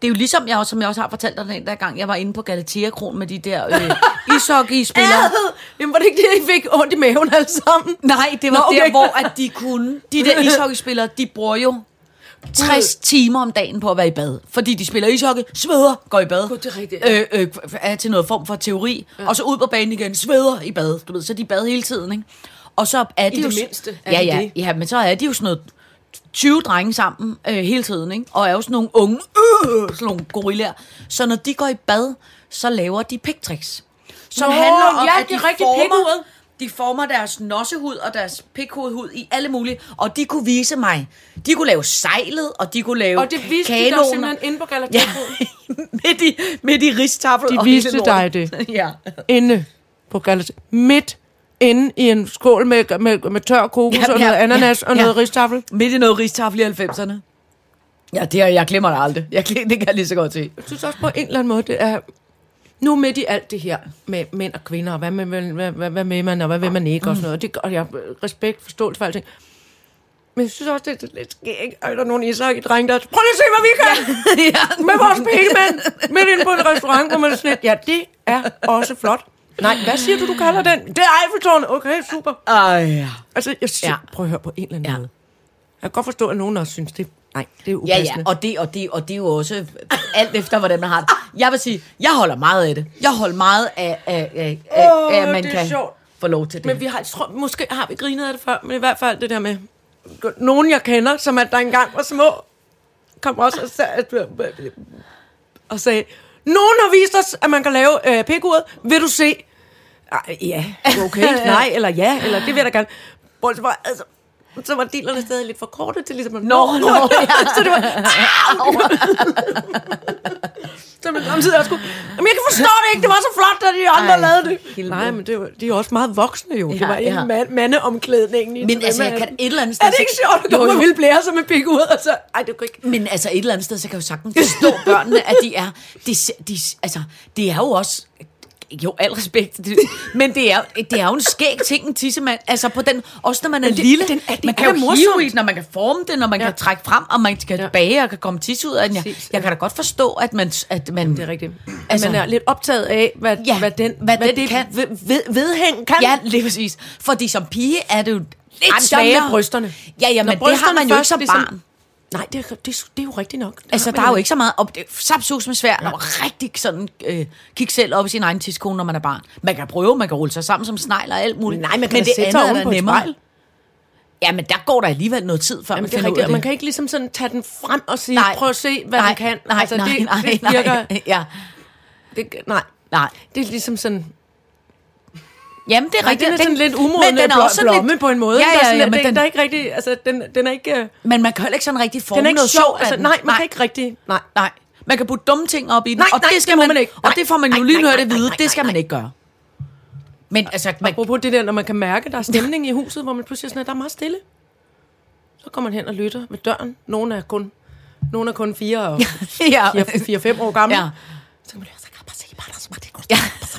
Det er jo ligesom, jeg også, som jeg også har fortalt dig den der gang, jeg var inde på Galatea Kron med de der øh, ishockey-spillere.
Jamen, var det ikke det, I fik ondt i maven alle sammen?
Nej, det var
Nå, okay.
der, hvor at de kunne. De der ishockeyspillere, de bruger jo 60 timer om dagen på at være i bad. Fordi de spiller ishockey, sveder, går i bad.
Gud, det er rigtigt.
Øh, øh, er til noget form for teori. Ja. Og så ud på banen igen, sveder i bad. Du ved, så de bad hele tiden, ikke? Og så er de
I
jo...
det mindste er
ja,
de
ja,
det.
ja, men så er de jo sådan noget 20 drenge sammen øh, hele tiden, ikke? Og er jo sådan nogle unge, øh, sådan nogle gorillaer. Så når de går i bad, så laver de pigtricks. Som
Nå,
handler om,
ja,
at
det er
de
rigtigt,
former, de former deres nossehud og deres pikhovedhud i alle mulige. Og de kunne vise mig. De kunne lave sejlet, og de kunne lave
Og det viste de
kanoner.
dig simpelthen inde på Galatea.
Ja, midt i, midt i ristafel.
De
og
viste dig det.
ja.
Inde på Galatea. Midt inde i en skål med, med, med tør kokos
Ja,
og
ja,
noget ananas
ja,
og
ja.
noget ristafel.
Midt i noget ristafel i 90'erne. Ja, det er, jeg glemmer det aldrig. Jeg, glemmer- det kan jeg lige så godt se.
Jeg synes også på en eller anden måde, det er... Nu midt i alt det her med mænd og kvinder, og hvad, med, hvad, hvad, hvad, med man, og hvad vil man ikke, og sådan noget. Det, og jeg respekt, forståelse for alting. Men jeg synes også, det er lidt skægt. Er der nogen ishockey-drenge, der prøv lige at se, hvad vi kan
ja.
med vores pigemænd midt inde på en restaurant, hvor man er sådan lidt, ja, det er også flot. Nej, hvad siger du, du kalder den? Det er Eiffeltårnet. Okay, super.
Ej, ja.
Altså, jeg siger,
Ja.
ja. prøv at høre på en eller anden
Ja.
ja. måde. Jeg kan godt forstå, at nogen også synes, det, nej, det er
Ja,
upassende.
ja, og det, og, det, og det er jo også alt efter, hvordan man har det. Jeg vil sige, jeg holder meget af det. Jeg holder meget af, af, af, af,
Åh,
af at man kan
sjovt.
få lov til det.
Men vi har, tror, måske har vi grinet af det før, men i hvert fald det der med, nogen jeg kender, som at der engang var små, kom også og sagde, og sagde nogen har vist os, at man kan lave øh, pikuret, vil du se? Ej, ja, okay, nej, eller ja, eller det vil jeg da gerne. Bortset fra, altså, så var dealerne stadig lidt for korte til ligesom at
Nå, nå, ja.
så det var, så man samtidig også kunne, jamen jeg kan forstå det ikke, det var så flot, da de andre
Ej,
lavede det.
helvede.
Nej, men det var, de er også meget voksne jo. Det
Ja,
var ikke
ja.
ja. man, mandeomklædningen i
Men
det.
altså, jeg kan
det?
et eller andet sted...
Er det ikke sjovt at komme og ville blære sig med pik ud? Og så, ej, det kunne ikke.
Men altså et eller andet sted, så kan jeg jo sagtens forstå børnene, at de er, de, de, altså, det er jo også, jo, al respekt, det, men det er, det er jo en skæg ting, en tissemand, altså på den, også når man er
det-
lille,
den er- det
man kan jo hive
morsomt.
i den, og man kan forme den, og man ja. Kan trække frem, og man kan ja. bage, og kan komme tisse ud af den. Jeg, jeg kan da godt forstå, at man, at man
Det er rigtigt.
Altså-
man er lidt optaget af, hvad,
Ja,
hvad den,
hvad den
det
kan.
Ved, ved, vedhæng kan.
Ja, lige præcis. Fordi som pige er det jo lidt
Ej, men der
sværere.
med brysterne.
Ja, ja, men det har man jo ikke som
ligesom-
barn.
Nej, det er, det, er, det er jo rigtigt nok. Det
Altså, der er jo ikke så meget... Op, det er sapsus med svært ja. at rigtig sådan, øh, kigge selv op i sin egen tidskone, når man er barn. Man kan prøve, man kan rulle sig sammen som snegl og alt muligt.
Nej, man kan
men
da sætte sig oven på et spejl.
Ja, men der går der alligevel noget tid, før
Jamen,
man
det er
finder ud
rigtigt.
af
og
det.
Man kan ikke ligesom sådan tage den frem og sige,
Nej.
prøv at se, hvad
nej,
den kan.
Nej,
altså,
nej,
det,
nej,
det
nej,
virker...
Ja,
Det, nej,
nej.
det er ligesom sådan...
Jamen, det er
Nej,
rigtigt.
den er sådan lidt umoden
men den er også
blomme
lidt,
på en måde.
Ja,
Der er
ja,
sådan,
ja,
lidt-
men
den,
den,
der er ikke rigtig... Altså, den, den er ikke... øh,
men man kan heller ikke sådan rigtig forme
Den er ikke
noget
sjov. Altså,
den.
nej, man kan ikke rigtig... Nej.
Nej, man kan putte dumme ting op i den,
Nej,
og
nej,
det skal
det
man,
man ikke.
Og
Nej,
det får man jo
nej,
lige
nej,
hørt at
nej,
vide,
nej,
det skal
nej,
man ikke gøre. Men altså, man,
Apropos det der, når man kan mærke, der er stemning i huset, hvor man pludselig sådan, at der er meget stille. Så går man hen og lytter ved døren. Nogle er kun, nogle er kun fire og
ja,
fire, fire, fem år gamle.
ja.
Så kan man høre, så kan man se, bare der er så meget, det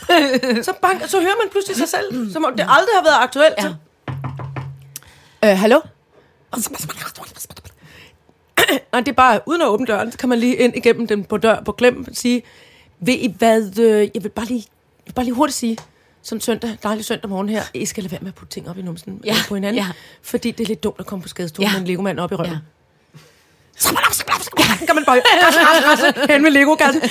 så, bank, så hører man pludselig sig selv, som om det aldrig har været aktuelt. Ja. Øh, hallo? Nej, det er bare, uden at åbne døren, så kan man lige ind igennem den på dør, på klem, og sige, ved I hvad, øh, jeg vil bare lige, jeg vil bare lige hurtigt sige, sådan søndag, dejlig søndag morgen her, I skal lade være med at putte ting op i numsen
Ja,
på hinanden,
ja.
fordi det er lidt dumt at komme på skadestuen
ja.
med en legomand op i røven.
Ja.
Ja. kan man bare rasse, rasse, rasse, hen med Lego-kassen.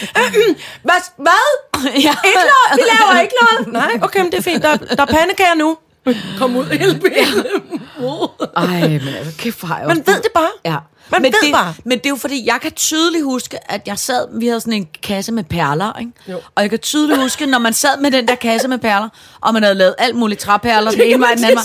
Hvad? Hvad?
Ja.
Ikke noget? Vi laver ikke noget? Nej, okay, men det er fint. Der, der er pandekager nu. Kom ud hele bilen.
Ej, men altså, kæft, har jeg
Man
også
ved det bare.
Ja.
Man
men
ved
det,
bare.
Men det er jo fordi, jeg kan tydeligt huske, at jeg sad, vi havde sådan en kasse med perler, ikke?
Jo.
Og jeg kan tydeligt huske, når man sad med den der kasse med perler, og man havde lavet alt muligt træperler, den ene vej, den anden.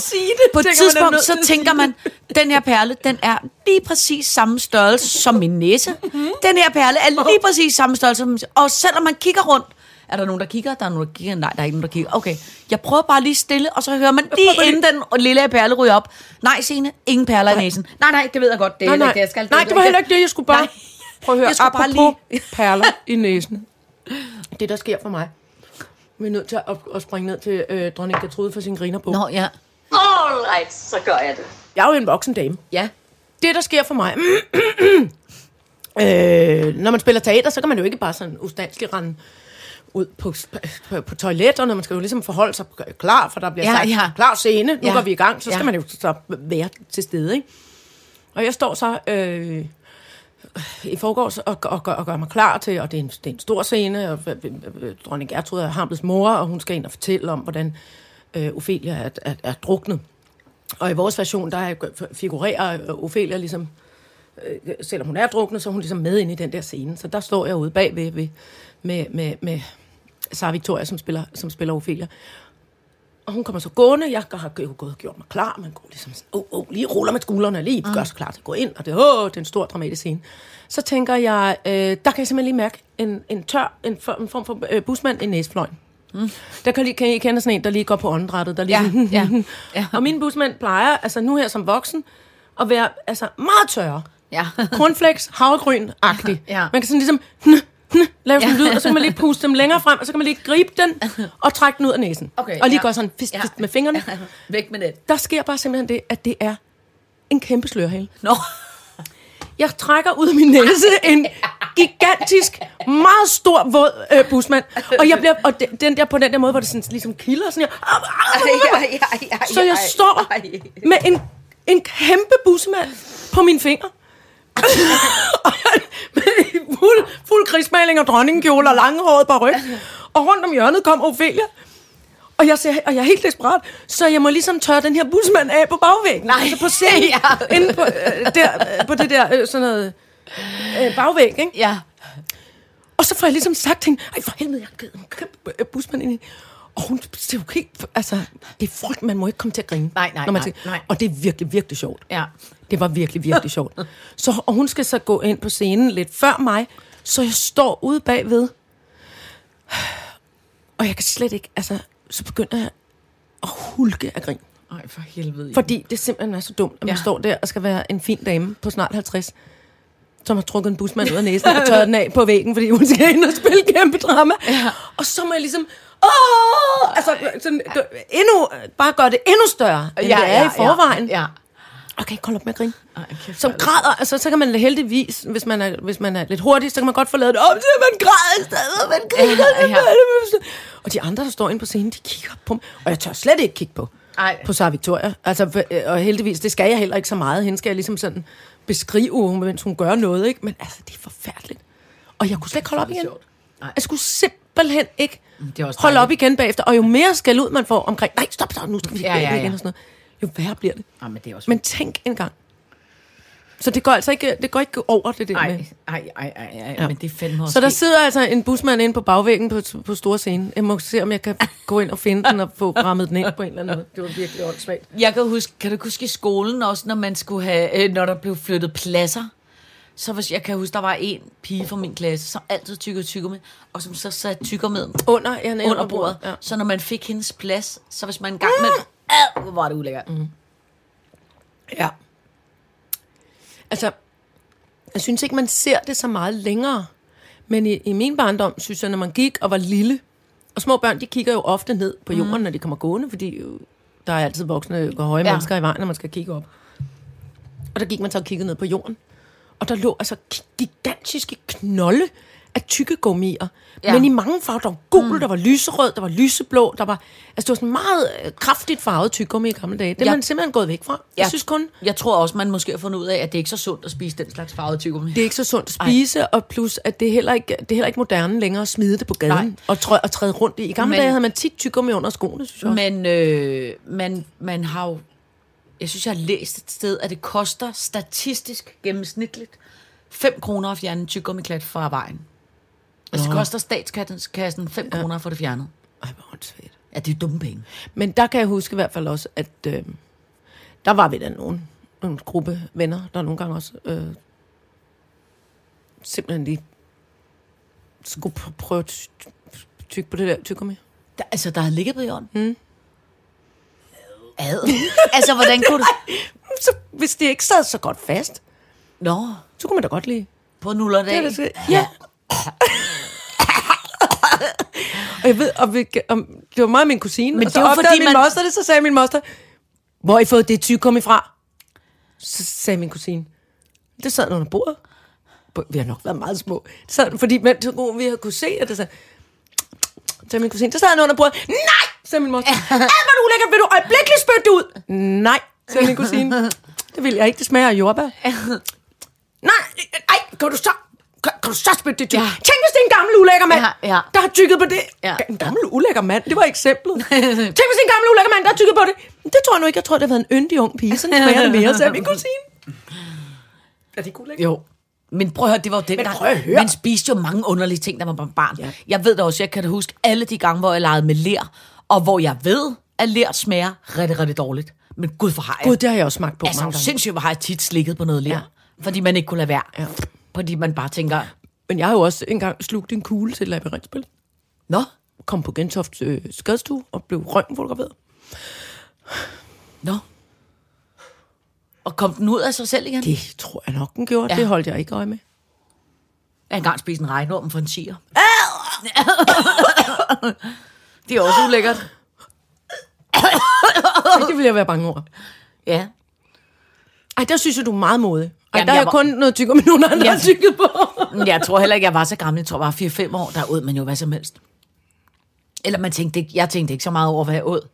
På et tidspunkt, så tænker man, den her perle, den er lige præcis samme størrelse som min næse.
Mhm.
Den her perle er lige præcis samme størrelse som min Og selvom man kigger rundt, er der nogen, der kigger? Der er nogen, der kigger? Nej, der er ikke nogen, der kigger. Okay, jeg prøver bare lige stille, og så hører man lige inden den lille perle ryger op. Nej, Signe, ingen perler i næsen. Nej, nej, det ved jeg godt. Det er
Nej, nej.
ikke det, jeg skal.
nej, det var heller ikke det, jeg skulle bare...
Nej.
Prøv at høre,
Jeg skulle bare
apropos perler i næsen. Det, der sker for mig. Vi er nødt til at, at springe ned til øh, dronning Gertrude for sin griner på.
Nå, ja.
All right, så gør jeg det.
Jeg er jo en voksen dame.
Ja.
Det, der sker for mig... øh, når man spiller teater, så kan man jo ikke bare sådan ustandsligt rende ud på, på, på toiletterne. Man skal jo ligesom forholde sig klar, for der bliver
Ja,
sagt,
ja.
klar scene, nu
Ja.
går vi i gang. Så skal
Ja.
man jo så være til stede, ikke? Og jeg står så øh, i forgårs og, og, og, og gør mig klar til, og det er en, det er en stor scene, og øh, øh, dronning Gertrud er Hamlets mor, og hun skal ind og fortælle om, hvordan øh, Ophelia er, er, er druknet. Og i vores version, der er- figurerer øh, Ophelia ligesom, øh, selvom hun er druknet, så er hun ligesom med ind i den der scene. Så der står jeg ude bagved ved, med, med, med Sara Victoria, som spiller, som spiller Ophelia. Og hun kommer så gående, jeg har gået og gjort mig klar, man går ligesom sådan, oh, oh, lige ruller med skuldrene, lige gør sig klar til at gå ind, og det, oh, det er en stor dramatisk scene. Så tænker jeg, øh, der kan jeg simpelthen lige mærke en, en tør, en, for, en form for øh, busmand i næsefløjen. Mm. Der kan, lige, kan I kende sådan en, der lige går på åndedrættet, der lige
Ja, ja, ja.
Og mine busmænd plejer, altså nu her som voksen, at være altså, meget tørre.
Ja.
Cornflakes, havregryn-agtig.
Ja.
Man kan sådan ligesom lave sådan en
Ja.
lyd, og så kan man lige puste dem længere frem, og så kan man lige gribe den og trække den ud af næsen.
Okay,
og lige
ja.
gøre sådan fist, fist med fingrene.
Væk med det.
Der sker bare simpelthen det, at det er en kæmpe slørhæl.
Nå.
Jeg trækker ud af min næse en gigantisk, meget stor, våd øh, busmand. Og, jeg bliver, og de- den der, på den der måde, hvor det sådan, ligesom kilder, sådan her. Så jeg står med en, en kæmpe busmand på min finger. Med fuld, fuld krigsmaling og dronningenkjole og langehåret baryk. Og rundt om hjørnet kom Ophelia. Og jeg, ser, og jeg er helt desperat, så jeg må ligesom tørre den her busmand af på bagvæggen.
Nej.
Altså på scenen,
Ja.
inde på, øh, der, øh, på det der øh, sådan noget øh, bagvæg, ikke?
Ja.
Og så får jeg ligesom sagt til hende, ej for helvede, jeg har givet en kæmpe øh, busmand ind i. Og hun ser jo helt, altså, det er frygt, man må ikke komme til at grine.
Nej, nej,
når man
nej,
tænker-
nej.
Og det er virkelig, virkelig sjovt.
Ja.
Det var virkelig, virkelig sjovt. Så, og hun skal så gå ind på scenen lidt før mig, så jeg står ude bagved. Og jeg kan slet ikke, altså, så begynder jeg at hulke af grin.
Ej, for helvede.
Fordi det simpelthen er så dumt, at man
ja.
står der og skal være en fin dame på snart 50, som har trukket en busmand ud af næsen og tørret den af på væggen, fordi hun skal ind og spille kæmpe drama. Ja. Og så må jeg ligesom, åh, altså, sådan, endnu, bare gøre det endnu større, end ja, det er ja, i forvejen. Ja.
Ja.
Ikke holde op med at grine.
Ej, kæft,
Som
er
græder, altså så kan man heldigvis, hvis man er, hvis man er lidt hurtig, så kan man godt få lavet det op til, at man græder i stedet, og man griner.
Ja, ja.
Og de andre, der står inde på scenen, de kigger på mig, og jeg tør slet ikke kigge på,
Ej.
på Sara Victoria. Altså, øh, og heldigvis, det skal jeg heller ikke så meget. Hende skal jeg ligesom sådan beskrive, mens hun gør noget, ikke? Men altså, det er forfærdeligt. Og jeg kunne slet ikke holde op igen.
Nej.
Jeg skulle simpelthen ikke
Det er også
holde op igen bagefter. Og jo mere skal ud man får omkring, nej, stop, stop, nu skal vi
Ja,
ja,
ja,
ja,
ja.
igen og sådan noget, jo værre bliver det.
Ej, men det er også...
Men tænk en gang. Så det går altså ikke, det går ikke over det der med.
Ej, ej, ej, ej, ej, ja. men det er fandme også
Så der sidder altså en busmand inde på bagvæggen på, på store scene. Jeg må se, om jeg kan gå ind og finde den og få rammet den ind på en eller anden måde. Det var virkelig åndssvagt.
Jeg kan huske, kan du huske i skolen også, når man skulle have, øh, når der blev flyttet pladser? Så hvis jeg kan huske, der var en pige fra min klasse, som altid tykkede tykker med, og som så satte tykker med
Under, ja, nede
under bordet.
Ja.
Så når man fik hendes plads, så hvis man en gang med, ad, hvor var det ulækkert. Mm.
ja. Altså, jeg synes ikke, man ser det så meget længere. Men i, i min barndom, synes jeg, når man gik og var lille, og små børn, de kigger jo ofte ned på jorden, mm. når de kommer gående, fordi der er altid voksne og høje
ja.
mennesker i vejen, når man skal kigge op. Og der gik man så og kiggede ned på jorden. Og der lå altså gigantiske knolde af tykke gummier.
Ja.
Men i mange farver. Der var gul, mm. der var lyserød, der var lyseblå. Der var, altså, det var sådan meget øh, kraftigt farvet tyggegummi i gamle dage. Det er
Ja.
man simpelthen gået væk fra. Jeg
Ja.
synes kun,
Jeg tror også, man måske har fundet ud af, at det ikke er så sundt at spise den slags farvede tyggegummi.
det er ikke så sundt at spise, Ej. og plus, at det er heller ikke, det er heller ikke moderne længere at smide det på gaden
Nej.
og, trø, og træde rundt i. I gamle
Men-
dage havde man tit tyggegummi under skoene, synes jeg. Men,
Men øh, man, man har jo... Jeg synes, jeg har læst et sted, at det koster statistisk gennemsnitligt 5 kroner at fjerne en tyggummiklat fra vejen. Altså, det koster statskassen 5 ja. kroner få det fjernet.
Ej, hvor åndssvagt.
Ja, det er dumme penge.
Men der kan jeg huske i hvert fald også, at øh, der var vi da nogen, en gruppe venner, der nogle gange også øh, simpelthen lige skulle pr- prøve at ty- tykke på det der tyggegummi.
Der, altså, der har ligget på jorden. Mm. Ad. altså, hvordan kunne du...
Så hvis det ikke sad så godt fast,
Nå,
så kunne man da godt lige...
på nuller
Det er
dag.
det, så- ja. og jeg ved, og vi, om, det var mig og min kusine,
Men
og så
det jo
opdagede
fordi,
min
man-
moster det, så sagde min moster, hvor har I fået det tyggegummi fra? Så sagde min kusine, det sad under bordet. Bo- Vi har nok været meget små. Sad, fordi men, så vi havde kunne se, at det så sagde min kusine, så sad han under bordet. Nej, sagde min moster. Alt, hvad du er ulækkert, vil du øjeblikkeligt spytte ud. Nej, sagde min kusine. Det vil jeg ikke, det smager af jordbær. Nej, ej, kan du så... Kan, kan du så spytte det ud?
Ja.
Tænk, hvis det er en gammel ulækker mand,
Ja, ja.
der har tykket på det.
Ja.
En gammel ulækker mand, det var eksemplet. Tænk, hvis det er en gammel ulækker mand, der har tykket på det. Det tror jeg nu ikke. Jeg tror, det har været en yndig ung pige. Sådan smager det mere, sagde min kusine. Er det ikke
Jo. Men prøv at høre, det var jo den,
Men
der, man spiste jo mange underlige ting, da man var barn.
Ja.
Jeg ved da også, jeg kan da huske alle de gange, hvor jeg legede med ler, og hvor jeg ved, at ler smager rigtig, rigtig dårligt. Men gud, hvor har jeg.
Gud, det har jeg også smagt på
altså,
mange gange.
sindssygt, hvor har jeg tit slikket på noget ler.
Ja.
Fordi man ikke kunne lade være.
Ja.
Fordi man bare tænker,
Men jeg har jo også engang slugt en kugle til et labyrintspil.
nå,
Kom på Gentofts øh, skadestue og blev røntgenfotograferet.
nå. Og kom den ud af sig selv igen?
Det tror jeg nok, den gjorde.
Ja.
Det holdt jeg ikke øje med.
Jeg har engang spist en regnorm for en tiger. det er også ulækkert.
Det vil jeg være bange over.
Ja.
Ej, der synes jeg, du er meget modig.
Jamen,
der er
jeg
jeg
var-
kun noget tykker med nogen andre, har tykket på.
Men Jeg tror heller ikke, jeg var så gammel. Jeg tror bare 4-5 år, der åd man jo hvad som helst. Eller man tænkte ikke, jeg tænkte ikke så meget over, hvad jeg åd.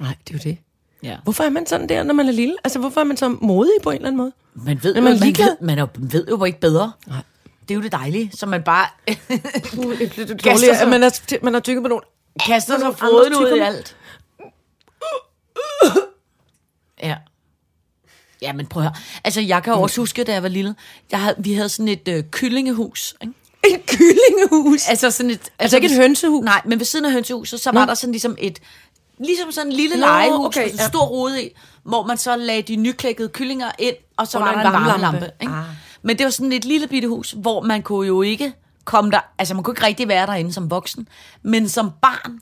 Nej, det er jo det.
Ja.
Hvorfor er man sådan der, når man er lille? Altså, hvorfor er man så modig på en eller anden måde?
Man ved,
Er
jo,
man
man, ved, man er, ved jo ikke bedre.
Nej.
Det er jo det dejlige, så man bare
Det er
sig-
at man har, man har tykket på nogen.
kaster sig
andre
ud i alt. Ja. Ja, men prøv at høre. Altså, jeg kan også huske, da jeg var lille, jeg havde, vi havde sådan et øh, kyllingehus. Ikke?
En kyllingehus.
Altså sådan et...
Altså ikke et hønsehus?
Nej, men ved siden af hønsehuset, så var
Nå.
der sådan ligesom et... Ligesom sådan en lille
Nå,
legehus,
okay,
med en
ja.
stor rude i, hvor man så lagde de nyklækkede kyllinger ind, og så
Under
var der
en varmelampe.
varmelampe. Ikke?
Ah.
Men det var sådan et lille bitte hus, hvor man kunne jo ikke komme der... Altså, man kunne ikke rigtig være derinde som voksen, men som barn,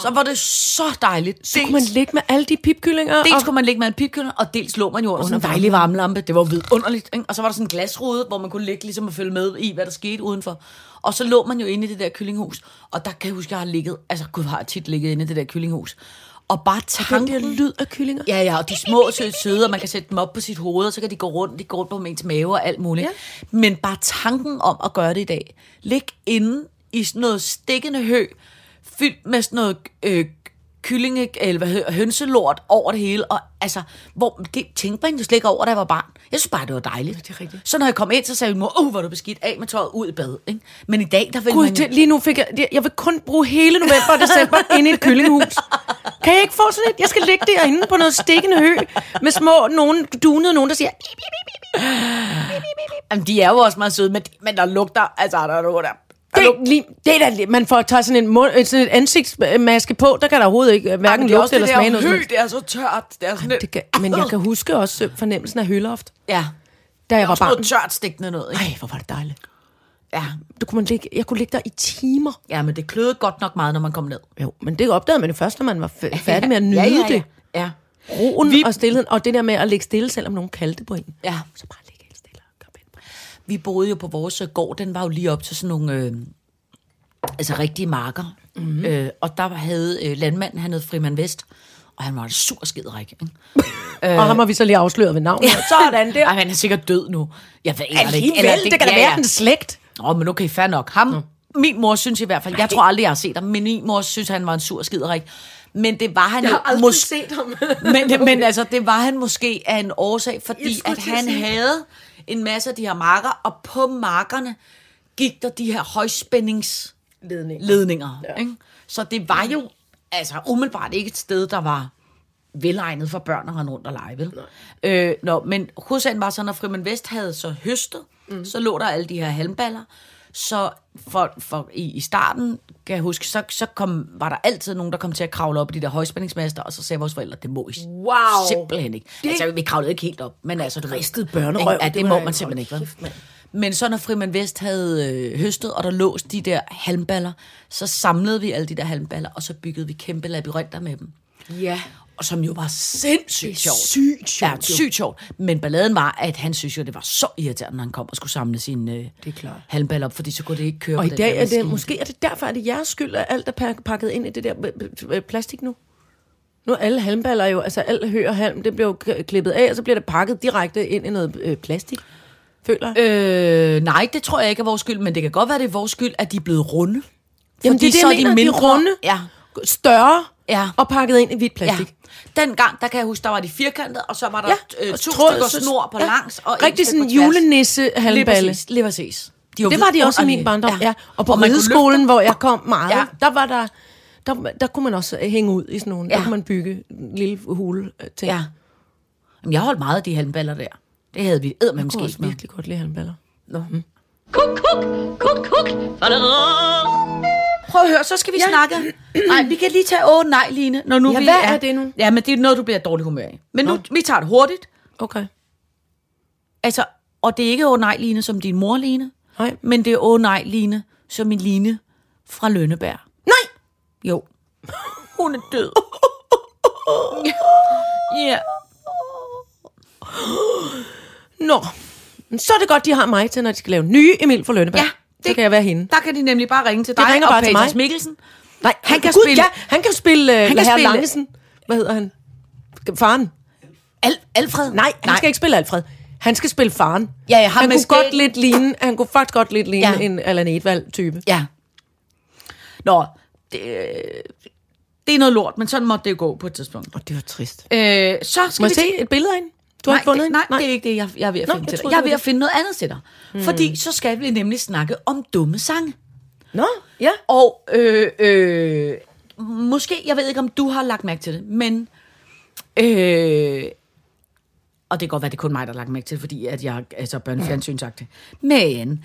så var det så dejligt.
Så kunne man ligge med alle de pipkyllinger.
Dels
og-
kunne man ligge med en pipkylling, og dels lå man jo under en dejlig varmelampe. Det var vidunderligt. Ikke? Og så var der sådan en glasrude, hvor man kunne ligge ligesom og følge med i, hvad der skete udenfor. Og så lå man jo inde i det der kyllinghus. Og der kan jeg huske, jeg har ligget... Altså, gud, har jeg tit ligget inde i det der kyllinghus. Og bare
Den
tanken...
der lyd af kyllinger.
Ja, ja, og de små søde, og man kan sætte dem op på sit hoved, og så kan de gå rundt, de går rundt på ens mave og alt muligt.
Ja.
Ja. Men bare tanken om at gøre det i dag. Lig inde i sådan noget stikkende hø, fyldt med sådan noget øh, kyllinge, eller hvad hedder, hønselort over det hele, og altså, hvor, det tænkte man jo slet ikke over, da jeg var barn. Jeg synes bare, det var dejligt.
det er rigtigt.
Så når jeg kom ind, så sagde min mor, uh, hvor er du beskidt, af med tøjet ud i bad. Ikke? Men i dag, der vil
Gud,
man jo...
det, lige nu fik jeg... det- Jeg vil kun bruge hele november og december inde i et kyllingehus. Kan jeg ikke få sådan et? Jeg skal ligge derinde på noget stikkende hø med små, nogen, dunede nogen, der siger... "Bip, bip, bip,
Jamen, de er jo også meget søde, men, men der lugter, altså, der er noget der.
Det, er lige, det er da, man får taget sådan en, mund, sådan et ansigtsmaske på, der kan der overhovedet ikke hverken
det er
lugte eller
det
smage noget.
hø,
helst.
det er så tørt. Det er sådan
Det kan, men jeg kan huske også øh, fornemmelsen af høloft,
Ja,
da jeg var
også noget
barn.
tørt stikkende noget. Ikke?
Ej, hvor var det dejligt.
Ja.
Du kunne man ligge, jeg kunne ligge der i timer.
ja, men det kløede godt nok meget, når man kom ned.
Jo, men det opdagede man jo først, når man var f- færdig med at nyde
ja, ja, ja.
det.
Ja,
Roen
Vi-
og stillheden, og det der med at ligge stille, selvom nogen kaldte på en.
ja.
Så bare ligge helt stille og komme ind.
Vi boede jo på vores øh, gård, den var jo lige op til sådan nogle, øh, altså rigtige marker.
Mhm.
Mm-hmm. Øh, og der havde øh, landmanden, han hed Frimand Vest, Og han var en sur skidrik, ikke?
Og ham har vi så lige afsløret ved navn. Ja. Sådan der.
Ej, han er sikkert død nu. Jeg ved ikke,
Alligevel, det kan da være en slægt.
Åh, men okay, fair nok. Ham, min mor synes i hvert fald, jeg tror aldrig, jeg har set ham, men min mor synes, han var en sur skiderik. Men det var han
Jeg har aldrig
måske...
set ham.
men, men altså, det var han måske af en årsag, fordi at han havde en masse af de her marker, og på markerne gik der de her højspændings
Ledning.
ledninger. Ja. Ikke? Så det var jo altså umiddelbart ikke et sted, der var velegnet for børn at rende rundt og lege, vel? Øh, nå, men hovedsagen var så, når Frimand Vest havde så høstet, mm. så lå der alle de her halmballer, så for, for i, i starten, kan jeg huske, så, så kom, var der altid nogen, der kom til at kravle op i de der højspændingsmaster, og så sagde vores forældre, det må I
Wow.
simpelthen ikke. Det... Altså, vi kravlede ikke helt op, men altså... Du
Ristet børnerøv,
Ja,
det
må man simpelthen ikke,
kæft.
Men så når Frimand Vest havde øh, høstet, og der låste de der halmballer, så samlede vi alle de der halmballer, og så byggede vi kæmpe labyrinter med dem.
Ja.
Og som jo var sindssygt sjovt.
sygt sjovt,
Ja, sygt sjovt. Men balladen var, at han synes jo, det var så irriterende, når han kom og skulle samle sine øh, halmballer op, fordi så kunne det ikke køre
Og i dag
der
er det, måske er det derfor, at det er jeres skyld, at alt er pak- pakket ind i det der plastik nu. Nu er alle halmballer jo, altså alt hø og halm, det bliver jo klippet af, og så bliver det pakket direkte ind i noget øh, plastik. Føler jeg.
Øh, nej, det tror jeg ikke er vores skyld, men det kan godt være, det er vores skyld, at de er blevet runde.
Jamen, det er det,
så
jeg mener, de er runde.
Ja,
Større
Ja.
og pakket ind i hvidt
ja.
plastik.
Dengang, der kan jeg huske, der var de firkantede, og så var der
Ja,
øh, to
tråd-
stykker snor på
ja.
langs. Og
Rigtig sådan julenisse halmballe.
lige præcis. De
Det var de også i min barndom, ja. ja. Og på rideskolen, hvor jeg kom meget,
Ja.
ja. der var der, der, der kunne man også øh, hænge ud i sådan nogle, ja.
Ja.
der kunne man bygge en lille hule øh, ting.
Ja. Jamen, jeg holdt meget af de halmballer der. Det havde vi æd med
Jeg kunne
måske
også virkelig godt lide halmballer.
Nå.
Kuk, kuk, kuk, kuk.
Prøv at høre, så skal vi ja. snakke. Nej, vi kan lige tage åh nej, Line. Når nu
Ja,
vi
hvad er det nu?
Ja, men det er noget, du bliver dårlig humør i. Men nu, vi tager det hurtigt.
Okay.
Altså, og det er ikke åh nej, Line, som din mor, Line.
Nej.
Men det er åh nej, Line, som min Line fra Lønneberg.
Nej!
Jo. Hun er død. Ja.
Nå, Men så er det godt, de har mig til, når de skal lave nye Emil for Lønneberg.
Ja,
så kan jeg være hende.
Der kan de nemlig bare ringe til
De
dig
ringer
og
bare til
Peters
mig.
Mikkelsen.
Nej,
Han kan
Gud,
spille-
Ja, han kan spille uh,
kan
herr
spille-
Langesen. Hvad hedder han? Faren?
Al- Alfred?
Nej, han skal ikke spille Alfred. Han skal spille faren.
Ja, ja,
han
med
kunne godt lidt ligne, han kunne faktisk godt lidt ligne
Ja.
en Allan Edvald-type.
Ja. Nå, det, øh, det er noget lort, men sådan måtte det jo gå på et tidspunkt.
Og det var trist.
Øh, så skal
Må
vi
se et billede af hende? Du har
nej,
ikke fundet
det,
hende?
nej, det er ikke det, jeg, jeg er ved at
Nå,
finde
jeg
til dig. Jeg er
det
ved
var
at finde noget andet til dig. Hmm. Fordi så skal vi nemlig snakke om dumme sange.
Nå, ja.
Og øh, øh, måske, jeg ved ikke, om du har lagt mærke til det, men... Øh, og det kan godt være, det er kun mig, der har lagt mærke til det, fordi at jeg altså børnefjernsyn sagt det. Men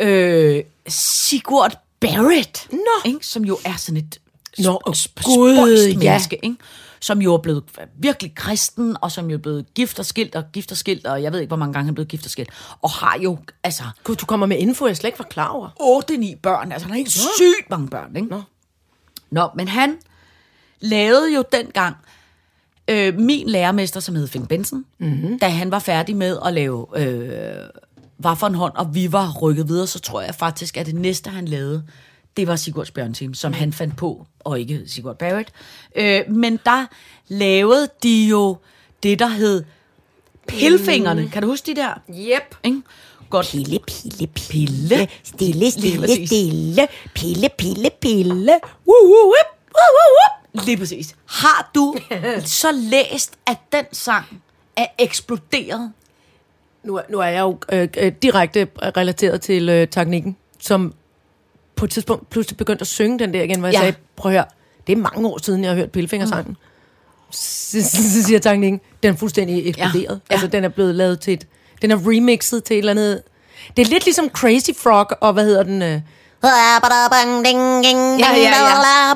øh, Sigurd Barrett,
Nå.
ikke, som jo er sådan et
Nå,
sp- spøjst
ja.
menneske, ikke? Som jo er blevet virkelig kristen, og som jo er blevet gift og skilt, og gift og skilt, og jeg ved ikke, hvor mange gange han er blevet gift og skilt, og har jo, altså,
Gud, du kommer med info, jeg slet ikke var klar over.
8-9 børn. Altså, han har helt sygt mange børn, ikke? Nå. Nå, men han lavede jo dengang øh, min lærermester, som hed Finn Benson, mm-hmm. da han var færdig med at lave øh, Var for en hånd, og vi var rykket videre, så tror jeg faktisk, at det næste, han lavede, det var Sigurds Bjørnteam, som han fandt på, og ikke Sigurd Barrett. Øh, men der lavede de jo det, der hed Pilfingrene. Kan du huske de der?
Yep.
Ikke? Godt.
Pille, pille,
Pille.
Stille, stille, stille. Pille, pille, pille.
Woo, woo, whip, woo, woo, whip. Lige præcis. Har du så læst, at den sang er eksploderet?
Nu, er- nu er jeg jo øh, øh, direkte relateret til øh, teknikken, som på et tidspunkt pludselig begyndte at synge den der igen, hvor jeg
Ja.
sagde, prøv at høre, det er mange år siden, jeg har hørt Pillefingersangen. Mm. Så, siger teknikken, den er fuldstændig eksploderet.
Ja.
Altså, den er blevet lavet til et, den er remixet til et eller andet, det er lidt ligesom Crazy Frog, og hvad hedder den? Øh,
Ja,
ja, ja.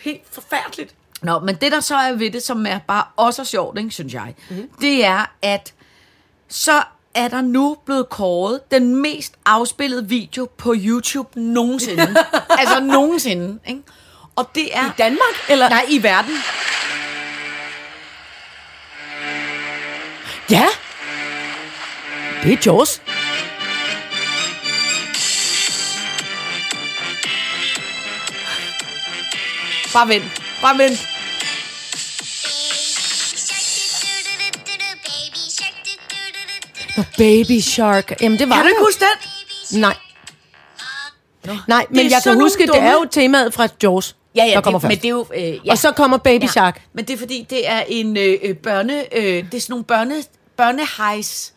Helt forfærdeligt. Nå, men det der så er ved det, som er bare også sjovt, ikke, synes jeg, mm. det er, at så er der nu blevet kåret den mest afspillede video på YouTube nogensinde. altså nogensinde, ikke? Og det er... I
Danmark, eller?
Nej, i verden.
Ja! Det er Jaws.
Bare vent. Bare vent.
Baby Shark. Jamen, det var
Kan du ikke huske den?
Nej. Nej, men
er
jeg kan huske,
nogle
det er
dumme-
jo temaet fra Jaws,
Ja, ja,
der kommer
det,
først.
men det er jo... Øh, ja.
Og så kommer Baby
ja.
Shark.
Men det er fordi, det er en øh, øh, børne... Øh, det er sådan nogle børne, børnehejs.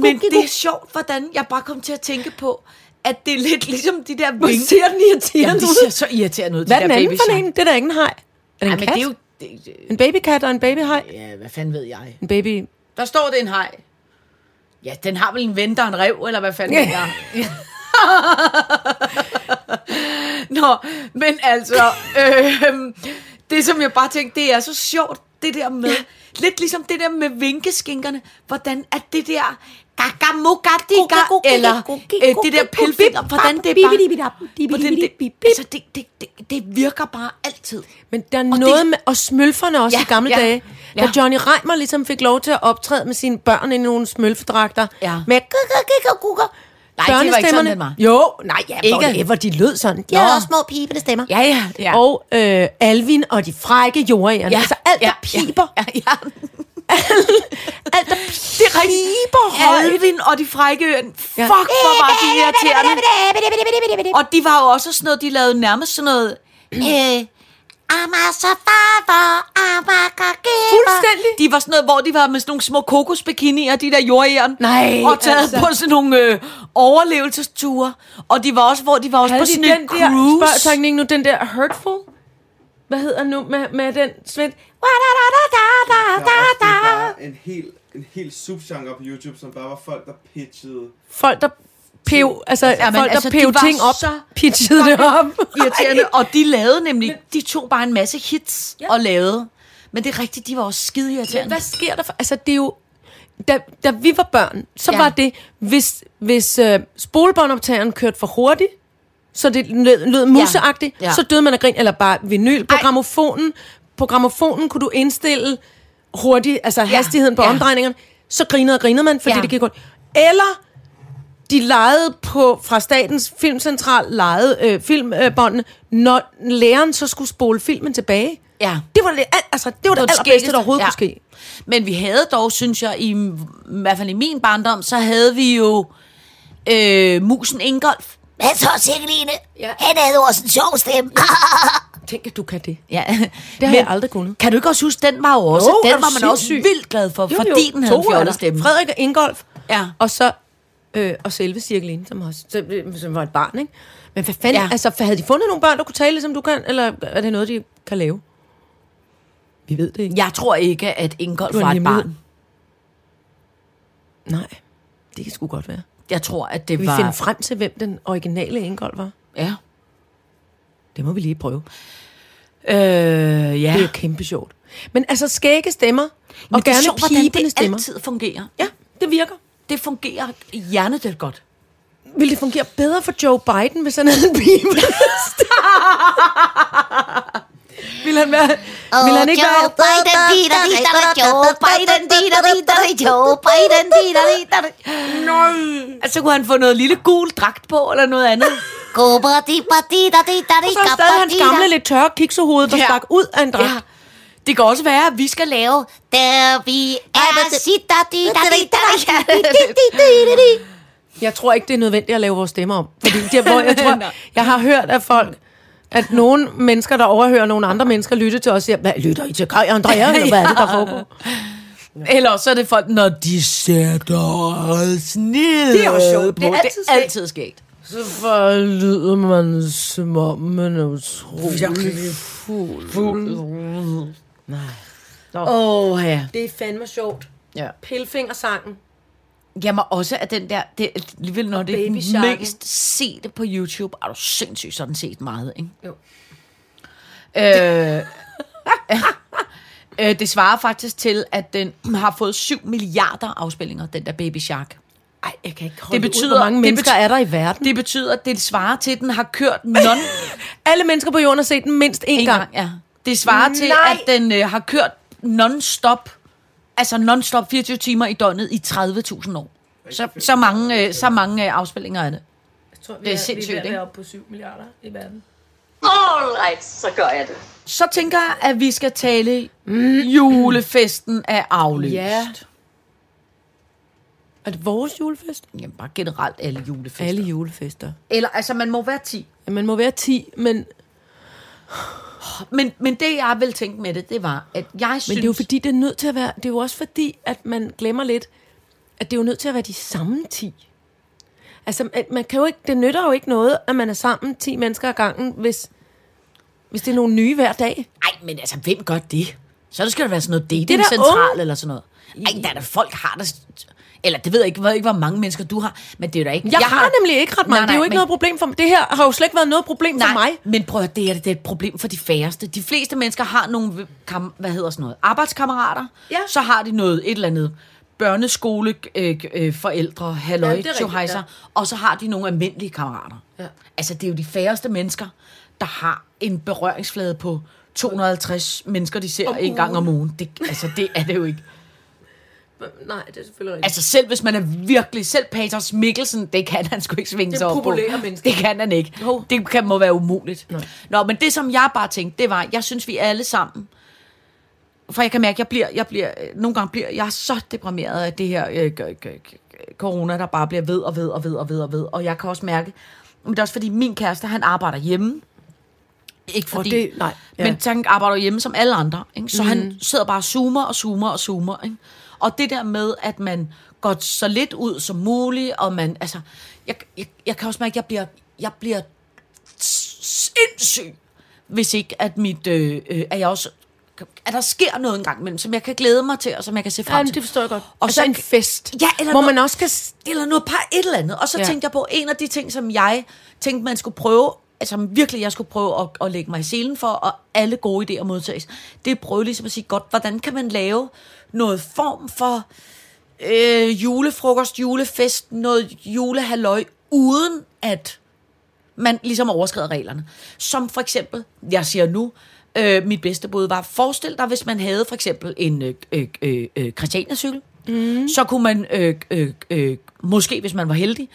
Men det er sjovt, hvordan jeg bare kom til at tænke på, at det er lidt ligesom de der
Hvor ser den irriterende
Jamen, de
ud?
ser så irriterende ud,
Hvad
de
er
der
den anden
baby
for
shark.
en? Det er da ikke en haj. Er det en
men
kat?
det er jo... Det, det,
En babykat og en babyhaj?
ja, hvad fanden ved jeg?
En baby...
Der står det en hej. Ja, den har vel en ven, der er en rev, eller hvad fanden ved jeg? Nå, men altså, øh, det som jeg bare tænkte, det er så sjovt, det der med, lidt ligesom det der med vinkeskinkerne, hvordan at det der gagamugatika, eller øh, det der pilfinger, hvordan det er bare, hvordan det, altså det, det, det, det virker bare altid.
Men der er
Og
noget
det-
med, og smølferne også
Ja,
i gamle
ja,
dage, da. Johnny Reimer ligesom fik lov til at optræde med sine børn i nogle smølfedragter,
Ja.
med
Nej, det var ikke sådan, den var.
Jo, nej, ja,
Ikke?
Whatever, de lød sådan. De havde også små pibende stemmer.
Ja, ja, ja.
Og øh, Alvin og de frække jordægerne.
Ja,
Altså alt, der
ja,
piber.
Ja, ja, ja.
Alt, der
Det er
piber højt.
Alvin og de frække øen. Fuck,
Ja.
hvor var de irriterende. Og de var jo også sådan noget, de lavede nærmest sådan noget... Øh,
Fuldstændig.
de var sådan noget, hvor de var med sådan nogle små kokosbikinier, de der jordjern.
Nej,
Og taget
altså.
på sådan nogle øh, overlevelsesture. Og de var også, hvor de var også
Havde
på
de
sådan
den
en
der,
cruise.
spørgsmålstegning nu, den der Hurtful? Hvad hedder nu med, med den svend?
Der er også bare en hel, en hel subgenre på YouTube, som bare var folk, der pitchede.
Folk, der pev, altså, ja, folk, der
altså, de
pev
var
ting op,
så
pitchede det op.
irriterende. Og de lavede nemlig, de tog bare en masse hits ja. og lavede. Men det er rigtigt, de var også skide irriterende.
Hvad sker der for? Altså, det er jo... Da, da vi var børn, så
Ja.
var det, hvis, hvis uh, spolebåndoptageren kørte for hurtigt, så det lød, lød museagtigt,
Ja.
ja. Så døde man af grin, eller bare vinyl. På
Ej.
gramofonen, på gramofonen kunne du indstille hurtigt, altså ja. hastigheden på
Ja.
omdrejningerne, så grinede og grinede man, fordi
Ja.
det gik hurtigt. Eller de legede på, fra Statens Filmcentral, legede øh, filmbåndene, når læreren så skulle spole filmen tilbage.
Ja.
Det var det, al- altså, det, var det, det allerbedste, der overhovedet
Ja.
kunne ske.
Men vi havde dog, synes jeg, i, i hvert fald i min barndom, så havde vi jo øh, musen Ingolf.
Hvad så, Sikkeline? Ja. Han havde jo også en sjov stemme.
Tænk, at du kan det.
Ja.
Det har jeg aldrig kunnet.
Kan du ikke også huske, den var jo også,
Jo,
den var man også
sindssyg?
vildt glad for, fordi den havde en fjollet stemme.
Frederik og Ingolf.
Ja.
Og så øh, og selve Cirkeline, som, også, som, som var et barn, ikke? Men hvad fanden,
Ja.
altså, havde de fundet nogle børn, der kunne tale, ligesom du kan, eller er det noget, de kan lave? Vi ved det ikke.
Jeg tror ikke, at Ingolf
var
et barn.
Nej, det kan sgu godt være.
Jeg tror, at det
Vi
var...
finder frem til, hvem den originale Ingolf var.
Ja.
Det må vi lige prøve.
Øh, ja.
Det er jo kæmpe sjovt. Men altså skægge stemmer, og
Men er
gerne
sjovt, hvordan det
stemmer.
altid fungerer.
Ja, det virker.
Det fungerer hjernedødt godt.
Ville det fungere bedre for Joe Biden, hvis han havde en pibe? Vil han være... Ville han ikke
Joe
være...
Biden, di da Joe Biden, di da Joe Biden, di da Nej.
Altså, kunne han få noget lille gul dragt på, eller noget andet?
Gubber, di ba di da di da di,
Så er stadig hans gamle, lidt tørre kiksehoved, der
Ja.
stak ud af en dragt.
Ja. Det kan også være, at vi skal lave...
Der vi er sitter, da di da di da di, di di di di.
Jeg tror ikke, det er nødvendigt at lave vores stemmer om. Fordi det, hvor jeg tror, jeg har hørt af folk, at nogle mennesker, der overhører nogle andre mennesker, lytter til os og siger, hvad lytter I til Kaj Andrea, eller hvad er det, der foregår?
Eller så er det folk, når de sætter os ned.
Det er også sjovt. Det er altid
det er altid skægt.
Så for lyder man som om, man er utrolig fuld.
Åh, oh, ja.
Det er fandme sjovt.
ja.
Pilfingersangen.
Jamen også at den der, det, alligevel når det er mest sete på YouTube, er du sindssygt sådan set meget, ikke?
Jo.
Øh, øh, det svarer faktisk til, at den har fået 7 milliarder afspillinger, den der Baby Shark.
Ej, jeg kan ikke holde
Det betyder-
ud, hvor mange
det
mennesker
betyder-
er der i verden.
Det betyder, at det svarer til, at den har kørt non
Alle mennesker på jorden har set den mindst én
en
gang.
gang. Ja. Det svarer til,
Nej.
at den øh, har kørt non-stop, altså non-stop 24 timer i døgnet i 30.000 år. Så, så mange, øh, så mange øh, afspillinger er det.
Jeg tror,
Det er sindssygt, ikke?
oppe på 7 milliarder i verden.
Alright, så gør jeg det.
Så tænker jeg, at vi skal tale julefesten er aflyst.
Ja. Er det vores julefest?
Jamen, bare generelt alle julefester.
Alle julefester.
Eller, altså, man må være 10.
Ja, man må være 10, men,
Men, men det, jeg vil tænke med det, det var, at jeg synes...
men det er jo fordi, det er nødt til at være... Det er jo også fordi, at man glemmer lidt, at det er jo nødt til at være de samme 10. Altså, man kan jo ikke, det nytter jo ikke noget, at man er sammen 10 mennesker ad gangen, hvis, hvis det er nogle nye hver dag.
Ej, men altså, hvem gør det? Så skal der være sådan noget
da
datingcentral
unge.
eller sådan noget. Ej, der er der folk har det... Eller det ved jeg ikke, jeg ved ikke, hvor mange mennesker du har, men det er da ikke...
Jeg, jeg har nemlig ikke ret mange.
Nej,
det er jo
nej,
ikke
men-
noget problem for mig. Det her har jo slet ikke været noget problem
Nej,
for mig.
men prøv at det er, det er et problem for de færreste. De fleste mennesker har nogle, kam, hvad hedder sådan noget, arbejdskammerater.
Ja.
Så har de noget, et eller andet børneskole, øh, øh, forældre, halløj,
Ja, rigtigt,
ja. og så har de nogle almindelige kammerater.
Ja.
Altså, det er jo de færreste mennesker, der har en berøringsflade på 250 mennesker, de ser
Om
en gang om
ugen.
Det, altså, det er det jo ikke.
Nej, det er selvfølgelig rigtigt.
Altså selv hvis man er virkelig, selv Paters Mikkelsen, det kan han sgu ikke svinge
er
sig op på.
mennesker.
Det kan han ikke.
Jo.
Det kan, må være umuligt.
Nej.
Nå, men det som jeg bare tænkte, det var, jeg synes vi alle sammen, for jeg kan mærke, jeg bliver, jeg bliver, nogle gange bliver jeg så deprimeret af det her øh, g- corona, der bare bliver ved og ved og ved og ved og ved. Og jeg kan også mærke, men det er også fordi min kæreste, han arbejder hjemme. Ikke fordi,
det- nej, ja.
men han arbejder hjemme som alle andre. Ikke? Så mm. han sidder bare og zoomer og zoomer og zoomer. Ikke? Og det der med, at man går så lidt ud som muligt, og man, altså, jeg, jeg, jeg kan også mærke, at jeg bliver, jeg bliver sindssyg, hvis ikke at mit, øh, øh, at jeg også, at der sker noget engang imellem, som jeg kan glæde mig til, og som jeg kan se frem til.
det forstår jeg godt.
Og
altså
så
en fest,
Ja, eller
hvor
noget-
man også kan...
eller noget par et eller andet. Og så
Ja.
ja. tænkte jeg på, en af de ting, som jeg tænkte, man skulle prøve, altså virkelig, jeg skulle prøve at, at lægge mig i selen for, og alle gode idéer modtages, det er at prøve ligesom at sige, godt, hvordan kan man lave noget form for øh, julefrokost, julefest, noget julehalløj, uden at man ligesom overskrider reglerne. Som for eksempel, jeg siger nu, øh, mit bedste bud var, forestil dig, hvis man havde for eksempel en øh, øh, øh, øh, Christiania-cykel, mm. så kunne man øh, øh, øh, måske, hvis man var heldig,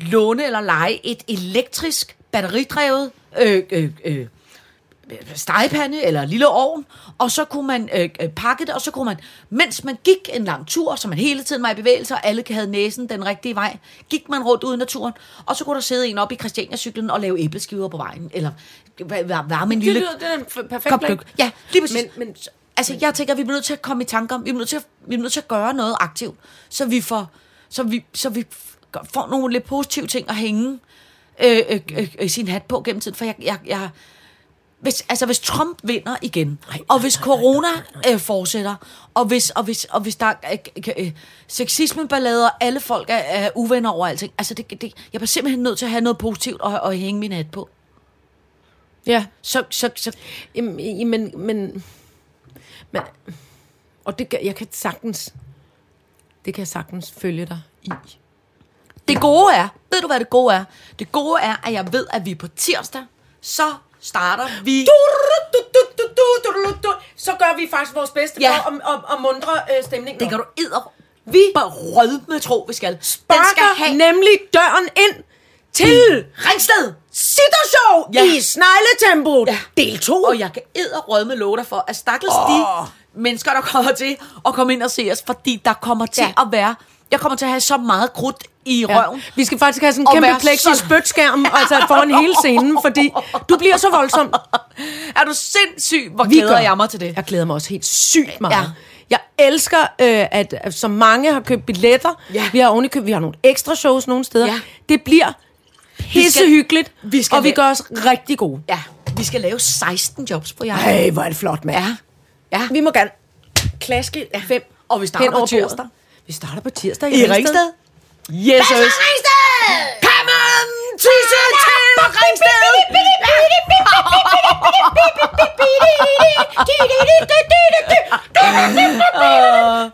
låne eller lege et elektrisk, batteridrevet øh, øh, øh, stegepande eller lille ovn, og så kunne man øh, øh, pakke det, og så kunne man, mens man gik en lang tur, så man hele tiden var i bevægelse, og alle havde næsen den rigtige vej, gik man rundt ude i naturen, og så kunne der sidde en op i Christiania-cyklen og lave æbleskiver på vejen, eller varme en
Det
lille
lyder, det er perfekt plan.
Ja, lige præcis.
Men, men
Altså, jeg tænker, at vi bliver nødt til at komme i tanker om, vi er nødt til at, vi er nødt til at gøre noget aktivt, så vi får, så vi, så vi får nogle lidt positive ting at hænge øh, øh, øh, øh, sin hat på gennem tiden. For jeg, jeg, jeg hvis, altså, hvis Trump vinder igen, og hvis corona øh, fortsætter, og hvis, og hvis, og hvis der er øh, øh, sexismeballader, alle folk er, er uvenner over alting, altså det, det, jeg bliver simpelthen nødt til at have noget positivt at, at hænge min hat på.
ja,
Så, så, så
Jamen, men, men, men og det, jeg kan sagtens, det kan jeg sagtens følge dig i.
Det gode er, ved du hvad det gode er? Det gode er, at jeg ved, at vi på tirsdag, så starter vi...
Så gør vi faktisk vores bedste
Ja.
for at, at, at mundre øh, stemningen.
Det kan du edder
Vi
bare rødme tro, vi skal. Den skal
sparker
have
nemlig døren ind til
Ringsted!
Sittershow
Ja.
i snegletempo
Ja.
del 2.
Og jeg kan edder rødme love dig for, at stakkels oh. de mennesker, der kommer til at komme ind og se os, fordi der kommer til
Ja.
at være... Jeg kommer til at have så meget krudt i
Ja.
røven.
Vi skal faktisk have sådan en kæmpe plexi spytskærm altså foran hele scenen, fordi du bliver så voldsom.
Er du sindssyg? Hvor
Vi
glæder
gør.
jeg mig til det.
Jeg glæder mig også helt sygt meget.
Ja.
Jeg elsker, øh, at, at så mange har købt billetter.
Ja.
Vi har ovenikøbet, vi har nogle ekstra shows nogle steder.
Ja.
Det bliver pissehyggeligt,
vi skal
og vi gør os rigtig gode.
Ja, vi skal lave 16 jobs på jer.
Ej, hvor er det flot, mand.
Ja. Ja.
Vi må gerne klaske ja. fem
Og vi starter på tirsdag.
Vi starter på tirsdag
I Ringsted? Yes, yes. Come on, tisse til Ringsted!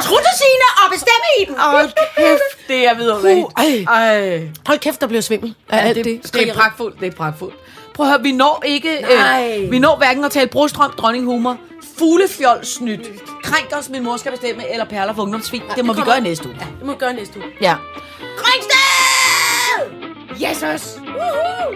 Truttesine og bestemme i dem.
Hold kæft, det er vidunderligt.
Uh, ej. Hold kæft, der bliver svimmel af alt
det,
det.
det, det er pragtfuldt, det er pragtfuldt. Prøv at høre, vi når ikke... Øh, vi når hverken at tale brostrøm, dronninghumor, fuglefjolsnyt, krænk os, min mor skal bestemme, eller perler for ungdomsvin. Det må vi
kommer-
gøre næste uge.
Det må vi gøre næste uge.
Ja.
Ringsted!
Jesus! Woohoo!